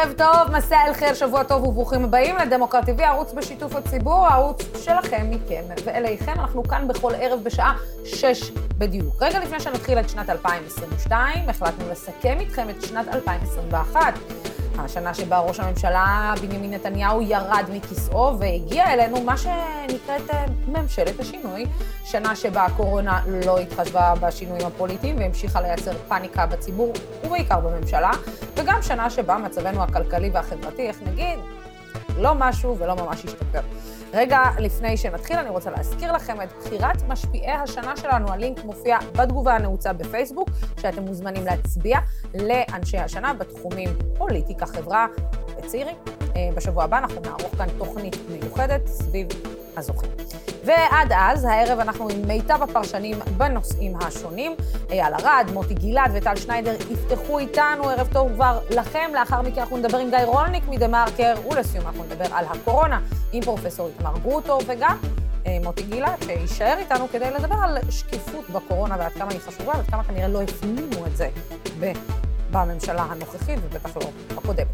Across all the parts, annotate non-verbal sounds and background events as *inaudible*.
ערב טוב, מסע אל חיל, שבוע טוב וברוכים הבאים לדמוקרט TV, ערוץ בשיתוף הציבור, הערוץ שלכם, מכם ואליכם. אנחנו כאן בכל ערב בשעה 6 בדיוק. רגע לפני שנתחיל את שנת 2022, החלטנו לסכם איתכם את שנת 2021. השנה שבה ראש הממשלה בנימין נתניהו ירד מכיסאו והגיע אלינו מה שנקראת אה, ממשלת השינוי, שנה שבה הקורונה לא התחשבה בשינויים הפוליטיים והמשיכה לייצר פאניקה בציבור ובעיקר בממשלה, וגם שנה שבה מצבנו הכלכלי והחברתי, איך נגיד, לא משהו ולא ממש השתפר. רגע לפני שנתחיל, אני רוצה להזכיר לכם את בחירת משפיעי השנה שלנו. הלינק מופיע בתגובה הנעוצה בפייסבוק, שאתם מוזמנים להצביע לאנשי השנה בתחומים פוליטיקה, חברה וצעירים. אה, בשבוע הבא אנחנו נערוך כאן תוכנית מיוחדת סביב הזוכים. ועד אז, הערב אנחנו עם מיטב הפרשנים בנושאים השונים. אייל ארד, מוטי גלעד וטל שניידר יפתחו איתנו, ערב טוב כבר לכם. לאחר מכן אנחנו נדבר עם גיא רולניק מדה-מרקר, ולסיום אנחנו נדבר על הקורונה עם פרופסור איתמר גרוטו, וגם אה, מוטי גלעד, שיישאר איתנו כדי לדבר על שקיפות בקורונה ועד כמה היא חשובה, ועד כמה כנראה לא הפנימו את זה בממשלה הנוכחית, ובטח לא הקודמת.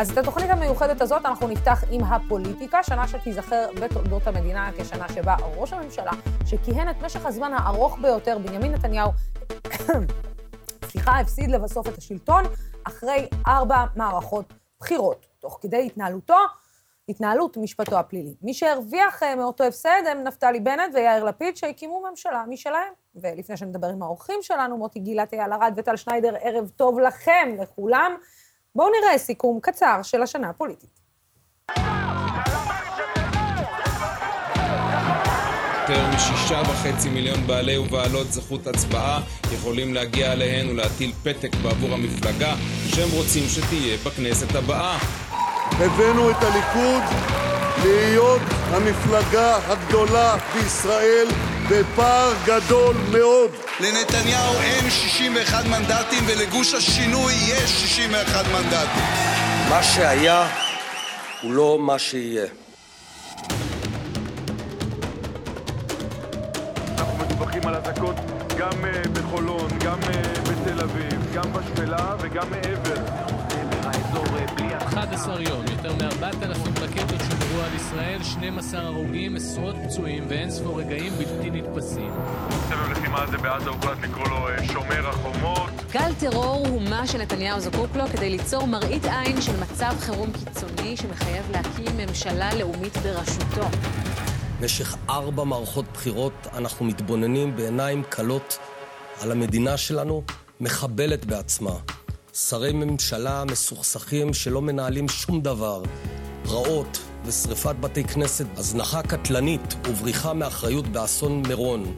אז את התוכנית המיוחדת הזאת אנחנו נפתח עם הפוליטיקה, שנה שתיזכר בתולדות המדינה כשנה שבה ראש הממשלה, שכיהן את משך הזמן הארוך ביותר, בנימין נתניהו, *coughs* סליחה, הפסיד לבסוף את השלטון אחרי ארבע מערכות בחירות. תוך כדי התנהלותו, התנהלות משפטו הפלילי. מי שהרוויח אה, מאותו הפסד הם נפתלי בנט ויאיר לפיד, שהקימו ממשלה משלהם. ולפני שנדבר עם האורחים שלנו, מוטי גילת, אייל ארד וטל שניידר, ערב טוב לכם, לכולם. בואו נראה סיכום קצר של השנה הפוליטית. יותר משישה וחצי מיליון בעלי ובעלות זכות הצבעה יכולים להגיע אליהן ולהטיל פתק בעבור המפלגה שהם רוצים שתהיה בכנסת הבאה. הבאנו את הליכוד להיות המפלגה הגדולה בישראל בפער גדול מאוד. לנתניהו אין 61 מנדטים ולגוש השינוי יש 61 מנדטים. מה שהיה הוא לא מה שיהיה. אנחנו מדווחים על אזעקות גם אה, בחולון, גם אה, בתל אביב, גם בשפלה וגם מעבר. 11 יום, יותר מ-4,000 רקטות שוגרו על ישראל, 12 הרוגים, עשרות פצועים ואין ספור רגעים בלתי נתפסים. סבב לחימה הזה בעזה הוחלט לקרוא לו אה, שומר החומות. גל טרור הוא מה שנתניהו זקוק לו כדי ליצור מראית עין של מצב חירום קיצוני שמחייב להקים ממשלה לאומית בראשותו. במשך ארבע מערכות בחירות אנחנו מתבוננים בעיניים כלות על המדינה שלנו, מחבלת בעצמה. שרי ממשלה מסוכסכים שלא מנהלים שום דבר, רעות ושרפת בתי כנסת, הזנחה קטלנית ובריחה מאחריות באסון מירון.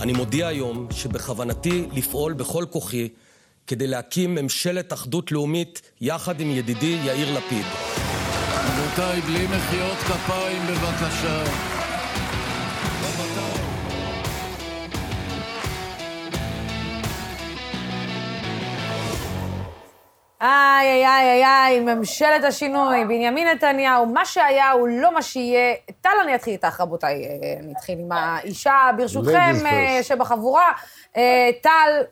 אני מודיע היום שבכוונתי לפעול בכל כוחי כדי להקים ממשלת אחדות לאומית יחד עם ידידי יאיר לפיד. רבותיי, בלי מחיאות כפיים בבקשה. איי, איי, איי, איי, איי, ממשלת השינוי, בנימין נתניהו, מה שהיה הוא לא מה שיהיה. טל, אני אתחיל איתך, רבותיי. אה, אני אתחיל עם האישה, ברשותכם, אה, שבחבורה. אה, טל,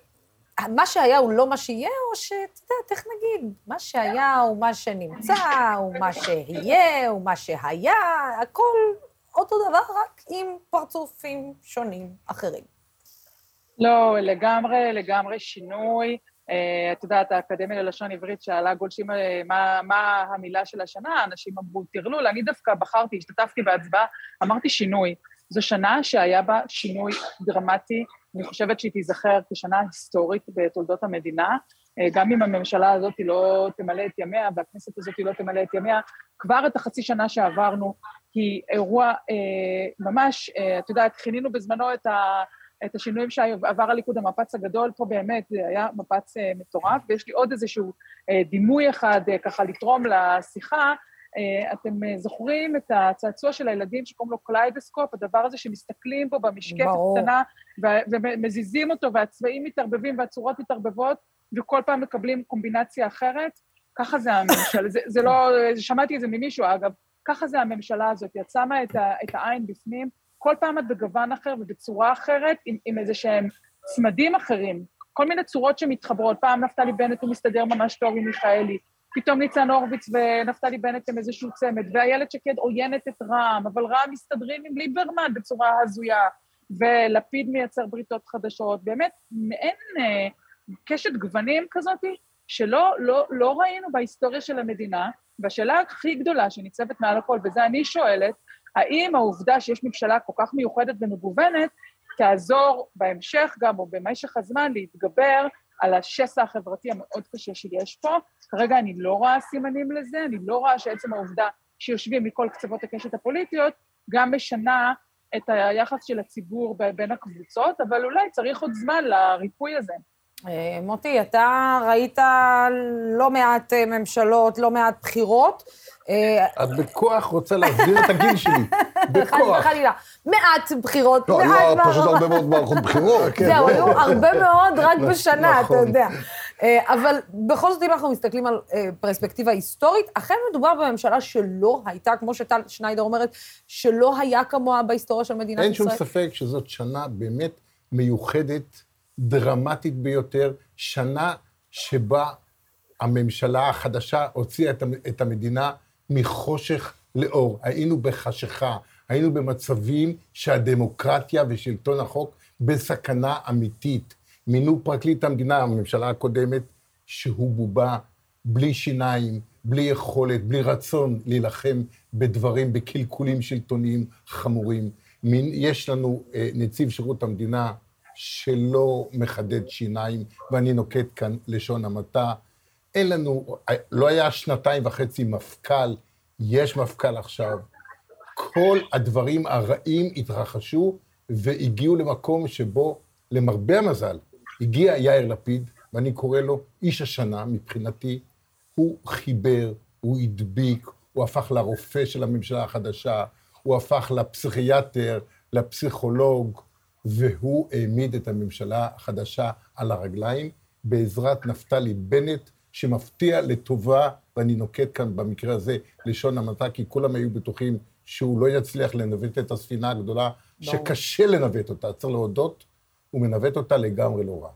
מה שהיה הוא לא מה שיהיה, או שאת יודעת, איך נגיד, מה שהיה הוא מה שנמצא, הוא מה שיהיה, הוא מה שהיה, הכל אותו דבר, רק עם פרצופים שונים אחרים. לא, לגמרי, לגמרי שינוי. Uh, את יודעת, האקדמיה ללשון עברית שאלה גולשים uh, מה, מה המילה של השנה, אנשים אמרו, טרלול, אני דווקא בחרתי, השתתפתי בהצבעה, אמרתי שינוי. זו שנה שהיה בה שינוי דרמטי, אני חושבת שהיא תיזכר כשנה היסטורית בתולדות המדינה, uh, גם אם הממשלה הזאת לא תמלא את ימיה והכנסת הזאת לא תמלא את ימיה, כבר את החצי שנה שעברנו היא אירוע אה, ממש, אה, את יודעת, כינינו בזמנו את ה... את השינויים שעבר הליכוד, המפץ הגדול, פה באמת זה היה מפץ אה, מטורף, ויש לי עוד איזשהו אה, דימוי אחד אה, ככה לתרום לשיחה. אתם זוכרים את הצעצוע של הילדים שקוראים לו קליידסקופ, הדבר הזה שמסתכלים בו במשקפת קטנה ומזיזים אותו והצבעים מתערבבים והצורות מתערבבות, וכל פעם מקבלים קומבינציה אחרת? ככה זה הממשלה, זה, זה לא, שמעתי את זה ממישהו אגב, ככה זה הממשלה הזאת, היא שמה את, את העין בפנים, כל פעם את בגוון אחר ובצורה אחרת, עם, עם איזה שהם צמדים אחרים, כל מיני צורות שמתחברות. פעם נפתלי בנט הוא מסתדר ממש טוב עם מיכאלי, פתאום ניצן הורוביץ ונפתלי בנט הם איזשהו צמד, ואיילת שקד עוינת את רע"מ, אבל רע"מ מסתדרים עם ליברמן בצורה הזויה, ולפיד מייצר בריתות חדשות, באמת מעין אה, קשת גוונים כזאת, שלא לא, לא ראינו בהיסטוריה של המדינה, והשאלה הכי גדולה שניצבת מעל הכל, וזה אני שואלת, האם העובדה שיש ממשלה כל כך מיוחדת ומגוונת, תעזור בהמשך גם, או במשך הזמן, להתגבר על השסע החברתי המאוד קשה שיש פה. כרגע אני לא רואה סימנים לזה, אני לא רואה שעצם העובדה שיושבים מכל קצוות הקשת הפוליטיות, גם משנה את היחס של הציבור בין הקבוצות, אבל אולי צריך עוד זמן לריפוי הזה. אה, מוטי, אתה ראית לא מעט אה, ממשלות, לא מעט בחירות. אה, את בכוח רוצה להסביר את הגיל שלי. *laughs* בכוח. חלילה. מעט בחירות, לא, מעט... היו פשוט הרבה מאוד מערכות בחירות. *laughs* כן. זהו, היו הרבה מאוד רק בשנה, אתה יודע. אבל בכל זאת, אם אנחנו מסתכלים על פרספקטיבה היסטורית, אכן מדובר בממשלה שלא הייתה, כמו שטל שניידר אומרת, שלא היה כמוה בהיסטוריה של מדינת ישראל. אין שום ספק שזאת שנה באמת מיוחדת. דרמטית ביותר, שנה שבה הממשלה החדשה הוציאה את המדינה מחושך לאור. היינו בחשיכה, היינו במצבים שהדמוקרטיה ושלטון החוק בסכנה אמיתית. מינו פרקליט המדינה, הממשלה הקודמת, שהוא בובה בלי שיניים, בלי יכולת, בלי רצון להילחם בדברים, בקלקולים שלטוניים חמורים. יש לנו אה, נציב שירות המדינה שלא מחדד שיניים, ואני נוקט כאן לשון המעטה. אין לנו, לא היה שנתיים וחצי מפכ"ל, יש מפכ"ל עכשיו. כל הדברים הרעים התרחשו והגיעו למקום שבו, למרבה המזל, הגיע יאיר לפיד, ואני קורא לו איש השנה מבחינתי, הוא חיבר, הוא הדביק, הוא הפך לרופא של הממשלה החדשה, הוא הפך לפסיכיאטר, לפסיכולוג, והוא העמיד את הממשלה החדשה על הרגליים בעזרת נפתלי בנט, שמפתיע לטובה, ואני נוקט כאן במקרה הזה לשון המעטה, כי כולם היו בטוחים שהוא לא יצליח לנווט את הספינה הגדולה, לא. שקשה לנווט אותה, צריך להודות, הוא מנווט אותה לגמרי לא רע.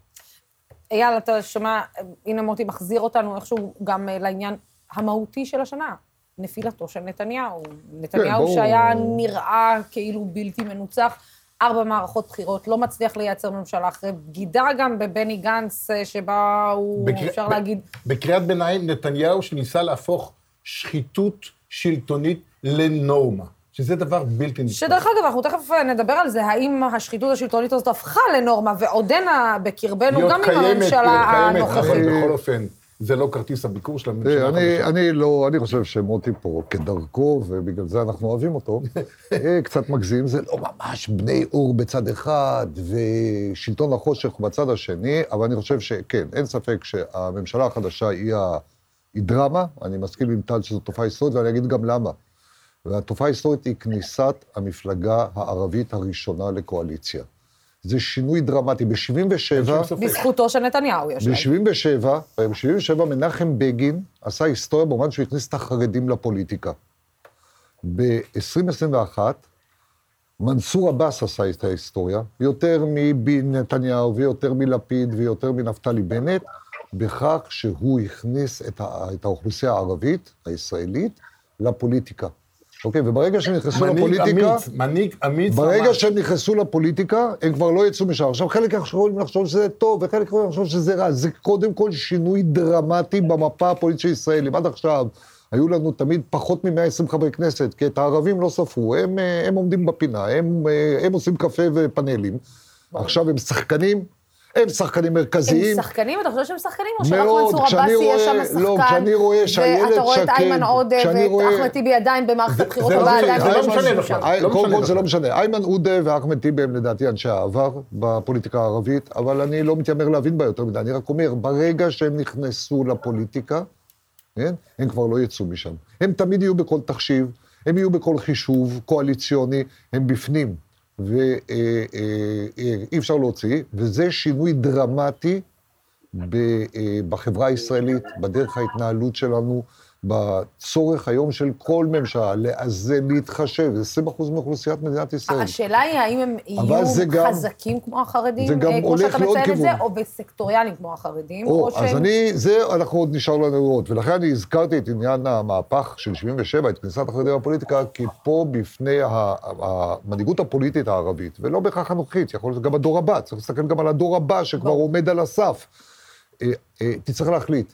אייל, אתה שומע, הנה מוטי מחזיר אותנו איכשהו גם אה, לעניין המהותי של השנה, נפילתו של נתניהו. נתניהו כן, שהיה נראה כאילו בלתי מנוצח. ארבע מערכות בחירות, לא מצליח לייצר ממשלה אחרי בגידה גם בבני גנץ, אה, שבה הוא, בקר... אפשר ב... להגיד... בקריאת ביניים, נתניהו שניסה להפוך שחיתות שלטונית לנורמה. שזה דבר בלתי נתפס. שדרך אגב, אנחנו תכף אה, נדבר על זה, האם השחיתות השלטונית הזאת הפכה לנורמה ועודנה בקרבנו, גם עם הממשלה הנוכחית. אבל בכל אופן, זה לא כרטיס הביקור של הממשלה אני, אני לא, אני חושב שמוטי פה כדרכו, ובגלל זה אנחנו אוהבים אותו, *laughs* אה, קצת מגזים, זה לא ממש בני אור בצד אחד ושלטון החושך בצד השני, אבל אני חושב שכן, אין ספק שהממשלה החדשה היא, ה, היא דרמה, אני מסכים עם טל שזו תופעה היסטורית, ואני אגיד גם למה. והתופעה ההיסטורית היא כניסת המפלגה הערבית הראשונה לקואליציה. זה שינוי דרמטי. ב-77... בזכותו של נתניהו, יש להם. ב-77, ב-77 מנחם בגין עשה היסטוריה במובן שהוא הכניס את החרדים לפוליטיקה. ב-2021, מנסור עבאס עשה את ההיסטוריה, יותר מנתניהו ויותר מלפיד ויותר מנפתלי בנט, בכך שהוא הכניס את, האוכלוסייה הערבית, הישראלית, לפוליטיקה. אוקיי, וברגע שהם נכנסו לפוליטיקה... אמיץ, מנהיג אמיץ ברגע שהם נכנסו לפוליטיקה, הם כבר לא יצאו משם. עכשיו, חלק יכולים לחשוב שזה טוב, וחלק יכולים לחשוב שזה רע. זה קודם כל שינוי דרמטי במפה הפוליטית של ישראל. אם עד עכשיו היו לנו תמיד פחות מ-120 חברי כנסת, כי את הערבים לא ספרו, הם, אה, הם עומדים בפינה, הם, אה, הם עושים קפה ופאנלים. עכשיו הם שחקנים, הם שחקנים מרכזיים. הם שחקנים? אתה חושב שהם שחקנים? או שרק מנסור עבאס יהיה שם השחקן? לא, כשאני רואה שאיילת שקד... ואתה רואה את איימן עודה ואת אחמד טיבי עדיין במערכת הבחירות הבאה, עדיין לא משנה בכלל. קודם כל זה לא משנה. איימן עודה ואחמד טיבי הם לדעתי אנשי העבר בפוליטיקה הערבית, אבל אני לא מתיימר להבין בה יותר מדי. אני רק אומר, ברגע שהם נכנסו לפוליטיקה, כן? הם כבר לא יצאו משם. הם תמיד יהיו בכל תחשיב, הם יהיו בכל חישוב קואליציוני, הם בפנים. ואי אה, אה, אפשר להוציא, וזה שינוי דרמטי אה, בחברה הישראלית, בדרך ההתנהלות שלנו, בצורך היום של כל ממשלה לאזן, להתחשב, זה 20% מאוכלוסיית מדינת ישראל. השאלה היא האם הם יהיו גם, חזקים כמו החרדים, זה גם אה, כמו הולך שאתה מציין את זה. או בסקטוריאליים כמו החרדים, או, או אז שהם... אני, זה אנחנו עוד נשאר לנו לראות, ולכן אני הזכרתי את עניין המהפך של 77, את כניסת החרדים לפוליטיקה, כי פה בפני המנהיגות הפוליטית הערבית, ולא בהכרח הנוכחית, יכול להיות גם הדור הבא, צריך להסתכל גם על הדור הבא שכבר עומד על הסף, אה, אה, תצטרך להחליט.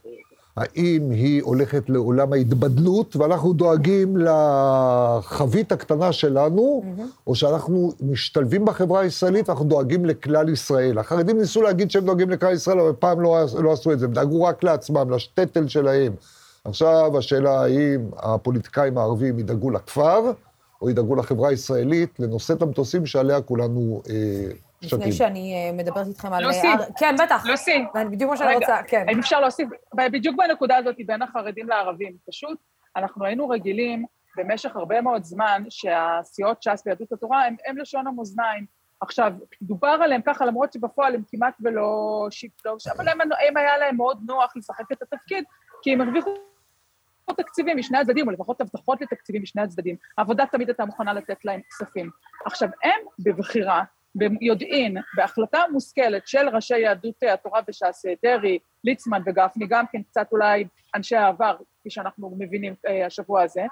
האם היא הולכת לעולם ההתבדלות, ואנחנו דואגים לחבית הקטנה שלנו, או שאנחנו משתלבים בחברה הישראלית ואנחנו דואגים לכלל ישראל. החרדים ניסו להגיד שהם דואגים לכלל ישראל, אבל פעם לא, לא עשו את זה, הם דאגו רק לעצמם, לשטטל שלהם. עכשיו השאלה האם הפוליטיקאים הערבים ידאגו לכפר, או ידאגו לחברה הישראלית, לנושאת המטוסים שעליה כולנו אה. לפני שאני אה, מדברת איתכם על... לוסי. אה, כן, בטח. לוסי. אני בדיוק מה שאני רוצה, כן. אם אפשר להוסיף, בדיוק בנקודה הזאת בין החרדים לערבים, פשוט אנחנו היינו רגילים במשך הרבה מאוד זמן שהסיעות ש"ס ויהדות התורה הם, הם לשון המאזניים. עכשיו, דובר עליהם ככה, למרות שבפועל הם כמעט ולא שיפטו, אבל הם, הם היה להם מאוד נוח לשחק את התפקיד, כי הם הרוויחו תקציבים משני הצדדים, או לפחות הבטחות לתקציבים משני הצדדים. העבודה תמיד הייתה מוכנה לתת להם כספים. עכשיו, הם בבחירה, ביודעין, בהחלטה מושכלת של ראשי יהדות התורה וש"ס, דרעי, ליצמן וגפני, גם כן קצת אולי אנשי העבר, כפי שאנחנו מבינים אה, השבוע הזה,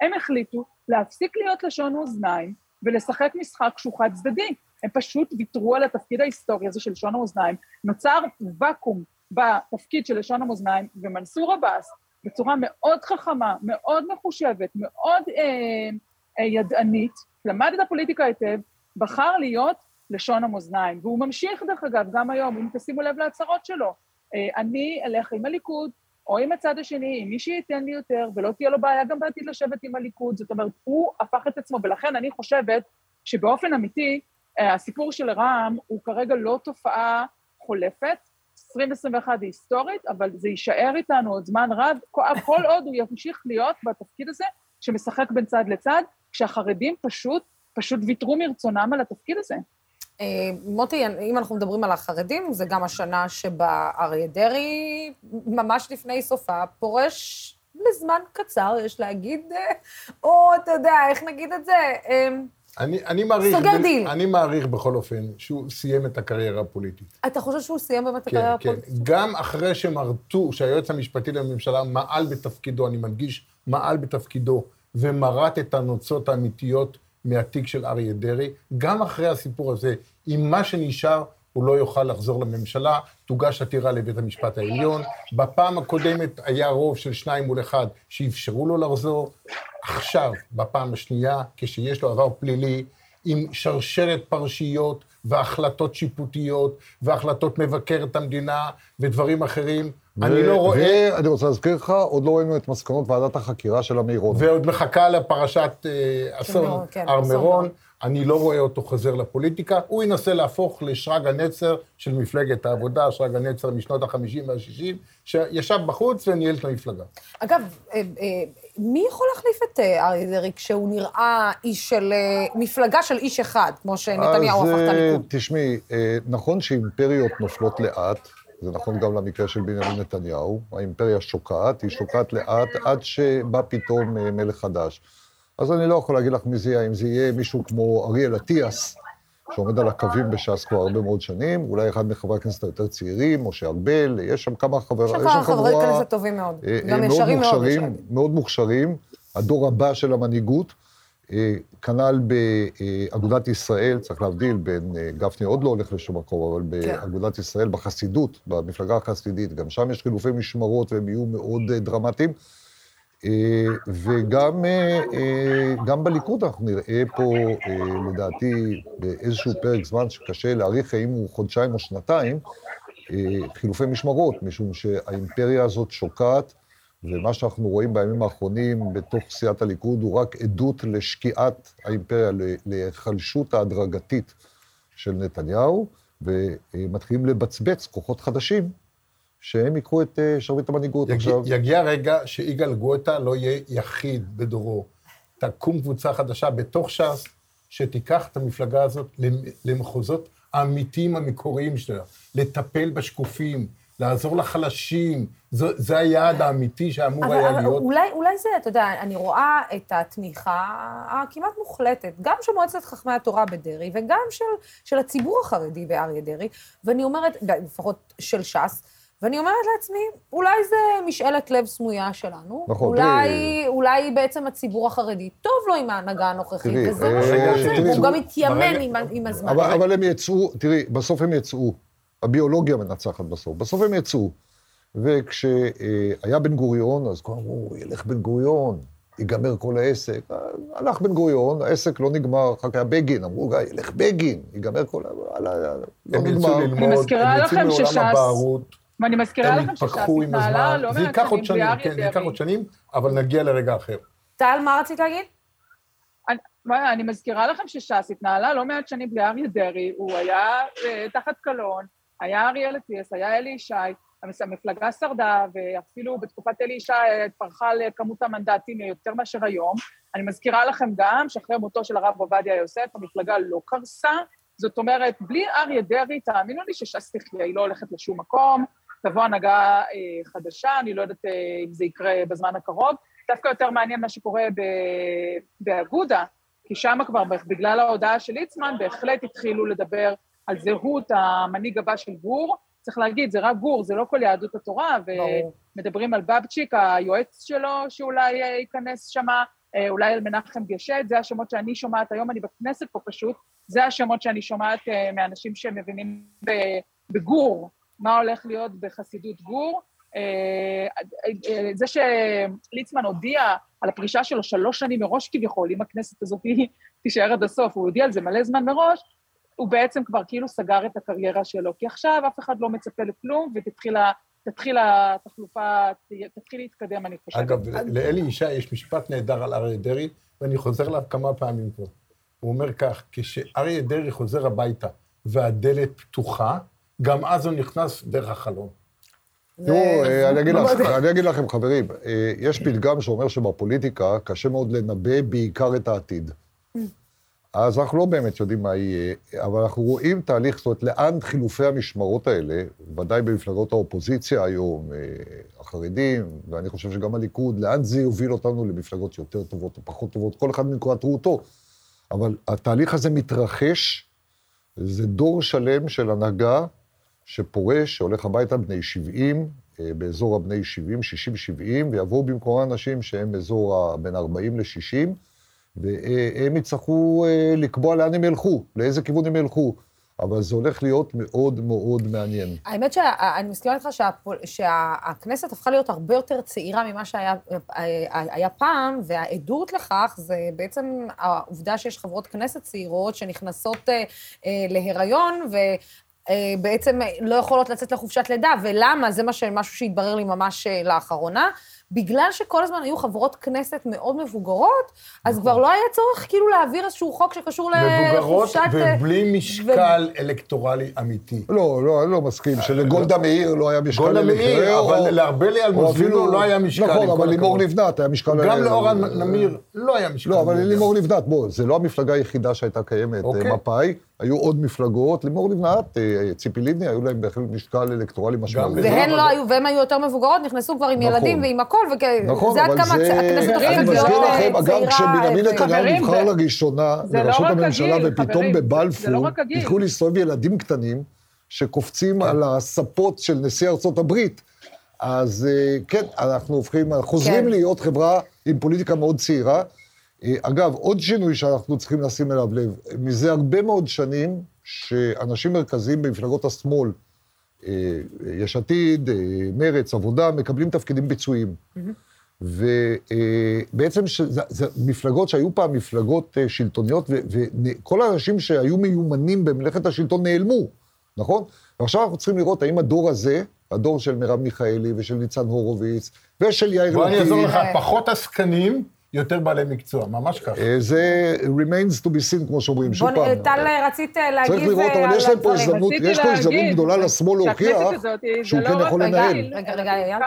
הם החליטו להפסיק להיות לשון מאזניים ולשחק משחק שהוא חד צדדי. הם פשוט ויתרו על התפקיד ההיסטורי הזה של לשון המאזניים, נוצר ואקום בתפקיד של לשון המאזניים, ומנסור עבאס, בצורה מאוד חכמה, מאוד מחושבת, מאוד אה, אה, ידענית, למד את הפוליטיקה היטב, בחר להיות לשון המאזניים, והוא ממשיך דרך אגב גם היום, אם תשימו לב להצהרות שלו, אה, אני אלך עם הליכוד, או עם הצד השני, עם מי שייתן לי יותר, ולא תהיה לו בעיה גם בעתיד לשבת עם הליכוד, זאת אומרת, הוא הפך את עצמו, ולכן אני חושבת שבאופן אמיתי, אה, הסיפור של רע"מ הוא כרגע לא תופעה חולפת, 2021 היא היסטורית, אבל זה יישאר איתנו עוד זמן רב, כל, עוד הוא ימשיך להיות בתפקיד הזה, שמשחק בין צד לצד, כשהחרדים פשוט, פשוט ויתרו מרצונם על התפקיד הזה. אה, מוטי, אם אנחנו מדברים על החרדים, זה גם השנה שבה אריה דרעי, ממש לפני סופה, פורש לזמן קצר, יש להגיד, אה, או אתה יודע, איך נגיד את זה? אה, אני, אני מעריך... סוגר דיל. אני מעריך בכל אופן שהוא סיים את הקריירה הפוליטית. אתה חושב שהוא סיים באמת את כן, הקריירה כן. הפוליטית? גם אחרי שמרטו, שהיועץ המשפטי לממשלה מעל בתפקידו, אני מדגיש, מעל בתפקידו, ומרט את הנוצות האמיתיות מהתיק של אריה דרעי, גם אחרי הסיפור הזה, עם מה שנשאר, הוא לא יוכל לחזור לממשלה, תוגש עתירה לבית המשפט העליון. בפעם הקודמת היה רוב של שניים מול אחד שאפשרו לו לחזור. עכשיו, בפעם השנייה, כשיש לו עבר פלילי, עם שרשרת פרשיות והחלטות שיפוטיות והחלטות מבקרת המדינה ודברים אחרים, אני לא רואה... ואני רוצה להזכיר לך, עוד לא ראינו את מסקנות ועדת החקירה של המירון. ועוד מחכה לפרשת אה, אסון כן, הר מירון. אני לא רואה אותו חוזר לפוליטיקה. הוא ינסה להפוך לשרג הנצר של מפלגת העבודה, שרג הנצר משנות ה-50 וה-60, שישב בחוץ וניהל את המפלגה. אגב, אה, אה, מי יכול להחליף את אריה דרעי כשהוא נראה איש של... מפלגה של איש אחד, כמו שנתניהו אז הפך את הליכוד? תשמעי, אה, נכון שאימפריות נופלות לאט, זה נכון גם למקרה של בנימין נתניהו, האימפריה שוקעת, היא שוקעת לאט עד שבא פתאום אה, מלך חדש. אז אני לא יכול להגיד לך מי זה יהיה, אם זה יהיה מישהו כמו אריאל אטיאס, שעומד על הקווים בש"ס כבר הרבה מאוד שנים, אולי אחד מחברי הכנסת היותר צעירים, משה ארבל, יש שם כמה חברי... יש שם חברי כנסת טובים מאוד, אה, גם אה, ישרים מאוד. מוכשרים. מאוד מוכשרים, הדור הבא של המנהיגות. כנ"ל באגודת ישראל, צריך להבדיל בין, אה, גפני עוד לא הולך לשום מקום, אבל כן. באגודת ישראל, בחסידות, במפלגה החסידית, גם שם יש חילופי משמרות והם יהיו מאוד אה, דרמטיים. אה, וגם גם בליכוד אנחנו נראה פה, לדעתי, באיזשהו פרק זמן שקשה להעריך האם הוא חודשיים או שנתיים, חילופי משמרות, משום שהאימפריה הזאת שוקעת, ומה שאנחנו רואים בימים האחרונים בתוך סיעת הליכוד הוא רק עדות לשקיעת האימפריה, להיחלשות ההדרגתית של נתניהו, ומתחילים לבצבץ כוחות חדשים, שהם ייקחו את אה, שרביט המנהיגות יגיע, עכשיו. יגיע רגע שיגאל גואטה לא יהיה יחיד בדורו. תקום קבוצה חדשה בתוך ש"ס, שתיקח את המפלגה הזאת למ- למחוזות האמיתיים המקוריים שלה, לטפל בשקופים, לעזור לחלשים. זו- זה היעד האמיתי שאמור אבל, היה אבל להיות. אולי, אולי זה, אתה יודע, אני רואה את התמיכה הכמעט מוחלטת, גם של מועצת חכמי התורה בדרעי, וגם של, של הציבור החרדי באריה דרעי, ואני אומרת, לפחות של ש"ס, ואני אומרת לעצמי, אולי זה משאלת לב סמויה שלנו. נכון, אולי, תראי- אולי בעצם הציבור החרדי טוב לו עם ההנהגה הנוכחית, תראי, וזה מה שהוא אה, רוצה, תראי, והוא גם מתיימן ברגע- עם, עם הזמן. אבל, אבל הם יצאו, תראי, בסוף הם יצאו. הביולוגיה מנצחת בסוף. בסוף הם יצאו. וכשהיה בן גוריון, אז כולם אמרו, ילך בן גוריון, ייגמר כל העסק. הלך בן גוריון, העסק לא נגמר, אחר כך היה בגין, אמרו, "גיא, ילך בגין, ייגמר כל ה... לא הם יצאו. ללמוד, אני מזכירה הם יצאו לכם מעולם שש"ס- הבערות. ואני מזכירה לכם שש"ס התנהלה. לא זה מעט ייקח עוד שנים שנים, בלי אריה כן, זה ייקח. עוד שנים, אבל נגיע לרגע אחר. טל, מה רצית להגיד? אני מזכירה לכם שש"ס התנהלה לא מעט שנים בלי אריה דרעי, הוא היה אה, תחת קלון, היה אריאל אטיאס, היה אלי ישי, המפלגה שרדה, ואפילו בתקופת אלי ישי התפרחה לכמות המנדטים יותר מאשר היום. אני מזכירה לכם גם שאחרי מותו של הרב עובדיה יוסף, המפלגה לא קרסה, זאת אומרת, בלי אריה דרעי, תאמינו לי שש"ס תחיה, היא לא הולכת לשום מקום, תבוא הנהגה אה, חדשה, אני לא יודעת אה, אם זה יקרה בזמן הקרוב. דווקא יותר מעניין מה שקורה באגודה, כי שם כבר, בגלל ההודעה של ליצמן, בהחלט התחילו לדבר על זהות המנהיג הבא של גור. צריך להגיד, זה רק גור, זה לא כל יהדות התורה, ומדברים על בבצ'יק, היועץ שלו, שאולי אה, ייכנס שמה, אה, אולי על מנחם גשט, זה השמות שאני שומעת, היום אני בכנסת פה פשוט, זה השמות שאני שומעת אה, מאנשים שמבינים בגור, מה הולך להיות בחסידות גור. זה שליצמן הודיע על הפרישה שלו שלוש שנים מראש כביכול, אם הכנסת הזאת *laughs* תישאר עד הסוף, הוא הודיע על זה מלא זמן מראש, הוא בעצם כבר כאילו סגר את הקריירה שלו, כי עכשיו אף אחד לא מצפה לכלום, ותתחיל התחלופה, תתחיל להתקדם, אני חושבת. אגב, לאלי ישי יש משפט נהדר על אריה דרעי, ואני חוזר עליו כמה פעמים כבר. הוא אומר כך, כשאריה דרעי חוזר הביתה והדלת פתוחה, גם אז הוא נכנס דרך החלון. תראו, אה, אני אגיד לך- אני אגיד לכם, חברים, אה, יש פתגם שאומר שבפוליטיקה קשה מאוד לנבא בעיקר את העתיד. אז אנחנו לא באמת יודעים מה יהיה, אבל אנחנו רואים תהליך, זאת אומרת, לאן חילופי המשמרות האלה, ודאי במפלגות האופוזיציה היום, אה, החרדים, ואני חושב שגם הליכוד, לאן זה יוביל אותנו למפלגות יותר טובות או פחות טובות, כל אחד מנקודת ראותו. אבל התהליך הזה מתרחש, זה דור שלם של הנהגה שפורש, שהולך הביתה בני 70, אה, באזור הבני 70, 60, 70, ויבואו במקום אנשים שהם באזור ה- בין 40 ל-60, והם יצטרכו אה, לקבוע לאן הם ילכו, לאיזה כיוון הם ילכו. אבל זה הולך להיות מאוד מאוד מעניין. האמת שאני מסכימה איתך שהכנסת הפכה להיות הרבה יותר צעירה ממה שהיה היה פעם, והעדות לכך זה בעצם העובדה שיש חברות כנסת צעירות שנכנסות אה, אה, להיריון, ו... אה, בעצם לא יכולות לצאת לחופשת לידה, ולמה? זה משהו שהתברר לי ממש אה, לאחרונה. בגלל שכל הזמן היו חברות כנסת מאוד מבוגרות, אז כבר לא היה צורך כאילו להעביר איזשהו חוק שקשור מבוגרות לחופשת... אה, ובלי משקל אלקטורלי אמיתי. לא, לא, אני לא מסכים, שלגולדה מאיר לא היה משקל גולדה מאיר, אלקטורלי, אבל או- לארבלי או אלמוזינו אפילו- לא היה משקל, נכון, אבל לימור. לבנת היה משקל... גם לאורה נמיר לא היה משקל. לא, אבל. לימור לבנת, בוא, זה לא המפלגה היחידה שהייתה קיימת, אוקיי. אה, מפא"י, היו עוד מפלגות, לימור לבנת, אה, ציפי לבני, היו להם בהחלט משקל אלקטורלי משמעותי. והן לא היו, והן היו יותר מבוגרות, נכנסו כבר עם נכון. ילדים ועם הכל, נכון, וזה עד אבל כמה זה... הכנסת הופכת להיות מזכיר לכם, אגב, צעירה. כשבנימין נתניהו נבחר זה- לראשונה לא לראשות רק הממשלה, הגיל, ופתאום לא בבלפור. התחילו להסתובב ילדים קטנים שקופצים כן. על הספות של נשיא ארצות הברית. אז אה, כן, אנחנו הופכים, חוזרים כן. להיות חברה עם פוליטיקה מאוד צעירה. אה, אגב, עוד שינוי שאנחנו צריכים לשים אליו לב, מזה הרבה מאוד שנים שאנשים מרכזיים במפלגות השמאל, יש עתיד, אה, מרצ, עבודה, מקבלים תפקידים ביצועיים. ובעצם זה, מפלגות שהיו פעם מפלגות אה, שלטוניות, וכל האנשים שהיו מיומנים במלאכת השלטון נעלמו, נכון? ועכשיו אנחנו צריכים לראות האם הדור הזה, הדור של מרב מיכאלי ושל ניצן הורוביץ ושל יאיר לפיד, בוא אני אעזור לך, פחות עסקנים, יותר בעלי מקצוע, ממש ככה. אה, זה remains to be seen, כמו שאומרים, שוב בוא, פעם. טל, רצית אה, להגיב צריך לראות, אה, אבל יש להם פה. הזדמנות, יש פה הזדמנות להגיד גדולה לשמאל להוכיח זה שהוא לא כן רק יכול לנהל. רגע, רגע, אייל.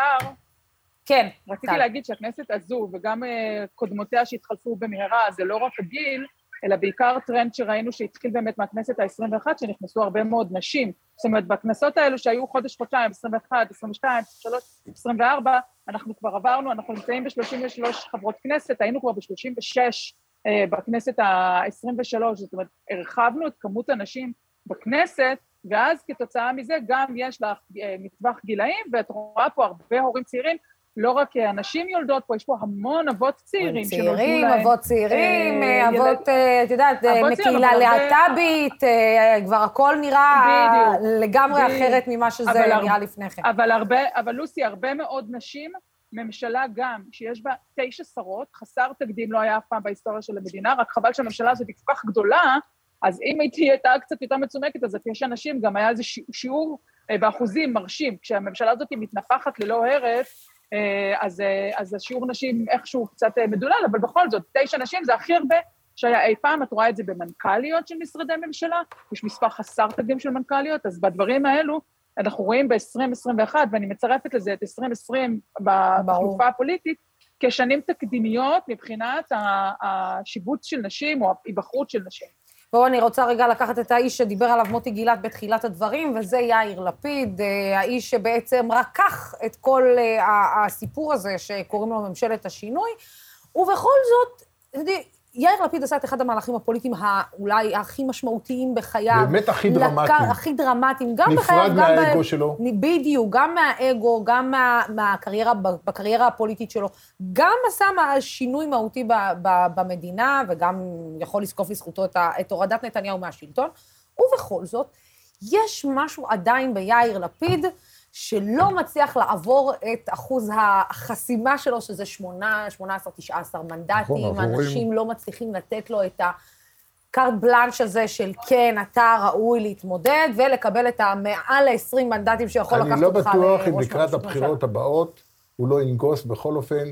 כן, רציתי. להגיד שהכנסת הזו, וגם אה, קודמותיה שהתחלפו במהרה, זה לא רק הגיל, אלא בעיקר טרנד שראינו שהתחיל באמת מהכנסת ה-21, שנכנסו הרבה מאוד נשים. זאת אומרת, בכנסות האלו שהיו חודש, חודשיים, 21, 22, 23, 24, אנחנו כבר עברנו, אנחנו נמצאים ב-33 חברות כנסת, היינו כבר ב-36 אה, בכנסת ה-23, זאת אומרת, הרחבנו את כמות הנשים בכנסת, ואז כתוצאה מזה גם יש לך אה, מטווח גילאים, ואת רואה פה הרבה הורים צעירים, לא רק הנשים יולדות פה, יש פה המון אבות צעירים שנולדו להם. צעירים, אבות צעירים, אה, אבות, אה, את יודעת, מקהילה להט"בית, כבר הכל נראה לגמרי אחרת ממה שזה נראה לפני כן. אבל הרבה, אבל לוסי, הרבה מאוד נשים, ממשלה גם, שיש בה תשע שרות, חסר תקדים, לא היה אף פעם בהיסטוריה של המדינה, רק חבל שהממשלה הזאת היא כל כך גדולה, אז אם הייתי הייתה קצת יותר מצומקת, אז יש אנשים, גם היה איזה שיעור באחוזים מרשים, כשהממשלה הזאת מתנפחת ללא הרף, אז, אז השיעור נשים איכשהו קצת מדולל, אבל בכל זאת, תשע נשים זה הכי הרבה שהיה אי פעם, את רואה את זה במנכ"ליות של משרדי ממשלה, יש מספר חסר תקדים של מנכ"ליות, אז בדברים האלו, אנחנו רואים ב-2021, ואני מצרפת לזה את 2020 בחלופה הפוליטית, כשנים תקדימיות מבחינת השיבוץ של נשים או ההיבחרות של נשים. בואו, אני רוצה רגע לקחת את האיש שדיבר עליו מוטי גילת בתחילת הדברים, וזה יאיר לפיד, האיש שבעצם רקח את כל הסיפור הזה שקוראים לו ממשלת השינוי, ובכל זאת, יאיר לפיד עשה את אחד המהלכים הפוליטיים האולי הכי משמעותיים בחייו. באמת הכי דרמטיים. לק... הכי דרמטיים, גם בחייו, גם... נפרד מהאגו ב... שלו. בדיוק, גם מהאגו, גם מה... מהקריירה, בקריירה הפוליטית שלו. גם עשה שינוי מהותי ב... ב... במדינה, וגם יכול לזקוף לזכותו את, ה... את הורדת נתניהו מהשלטון. ובכל זאת, יש משהו עדיין ביאיר לפיד, שלא מצליח לעבור את אחוז החסימה שלו, שזה 8, 18, 19 מנדטים. נכון, אנשים לא מצליחים לתת לו את הקארט בלאנש הזה של כן, אתה ראוי להתמודד, ולקבל את המעל ל-20 מנדטים שיכול לקחת לא אותך לראש ממשלה. אני לא בטוח אם לקראת הבחירות הבאות הוא לא ינגוס בכל אופן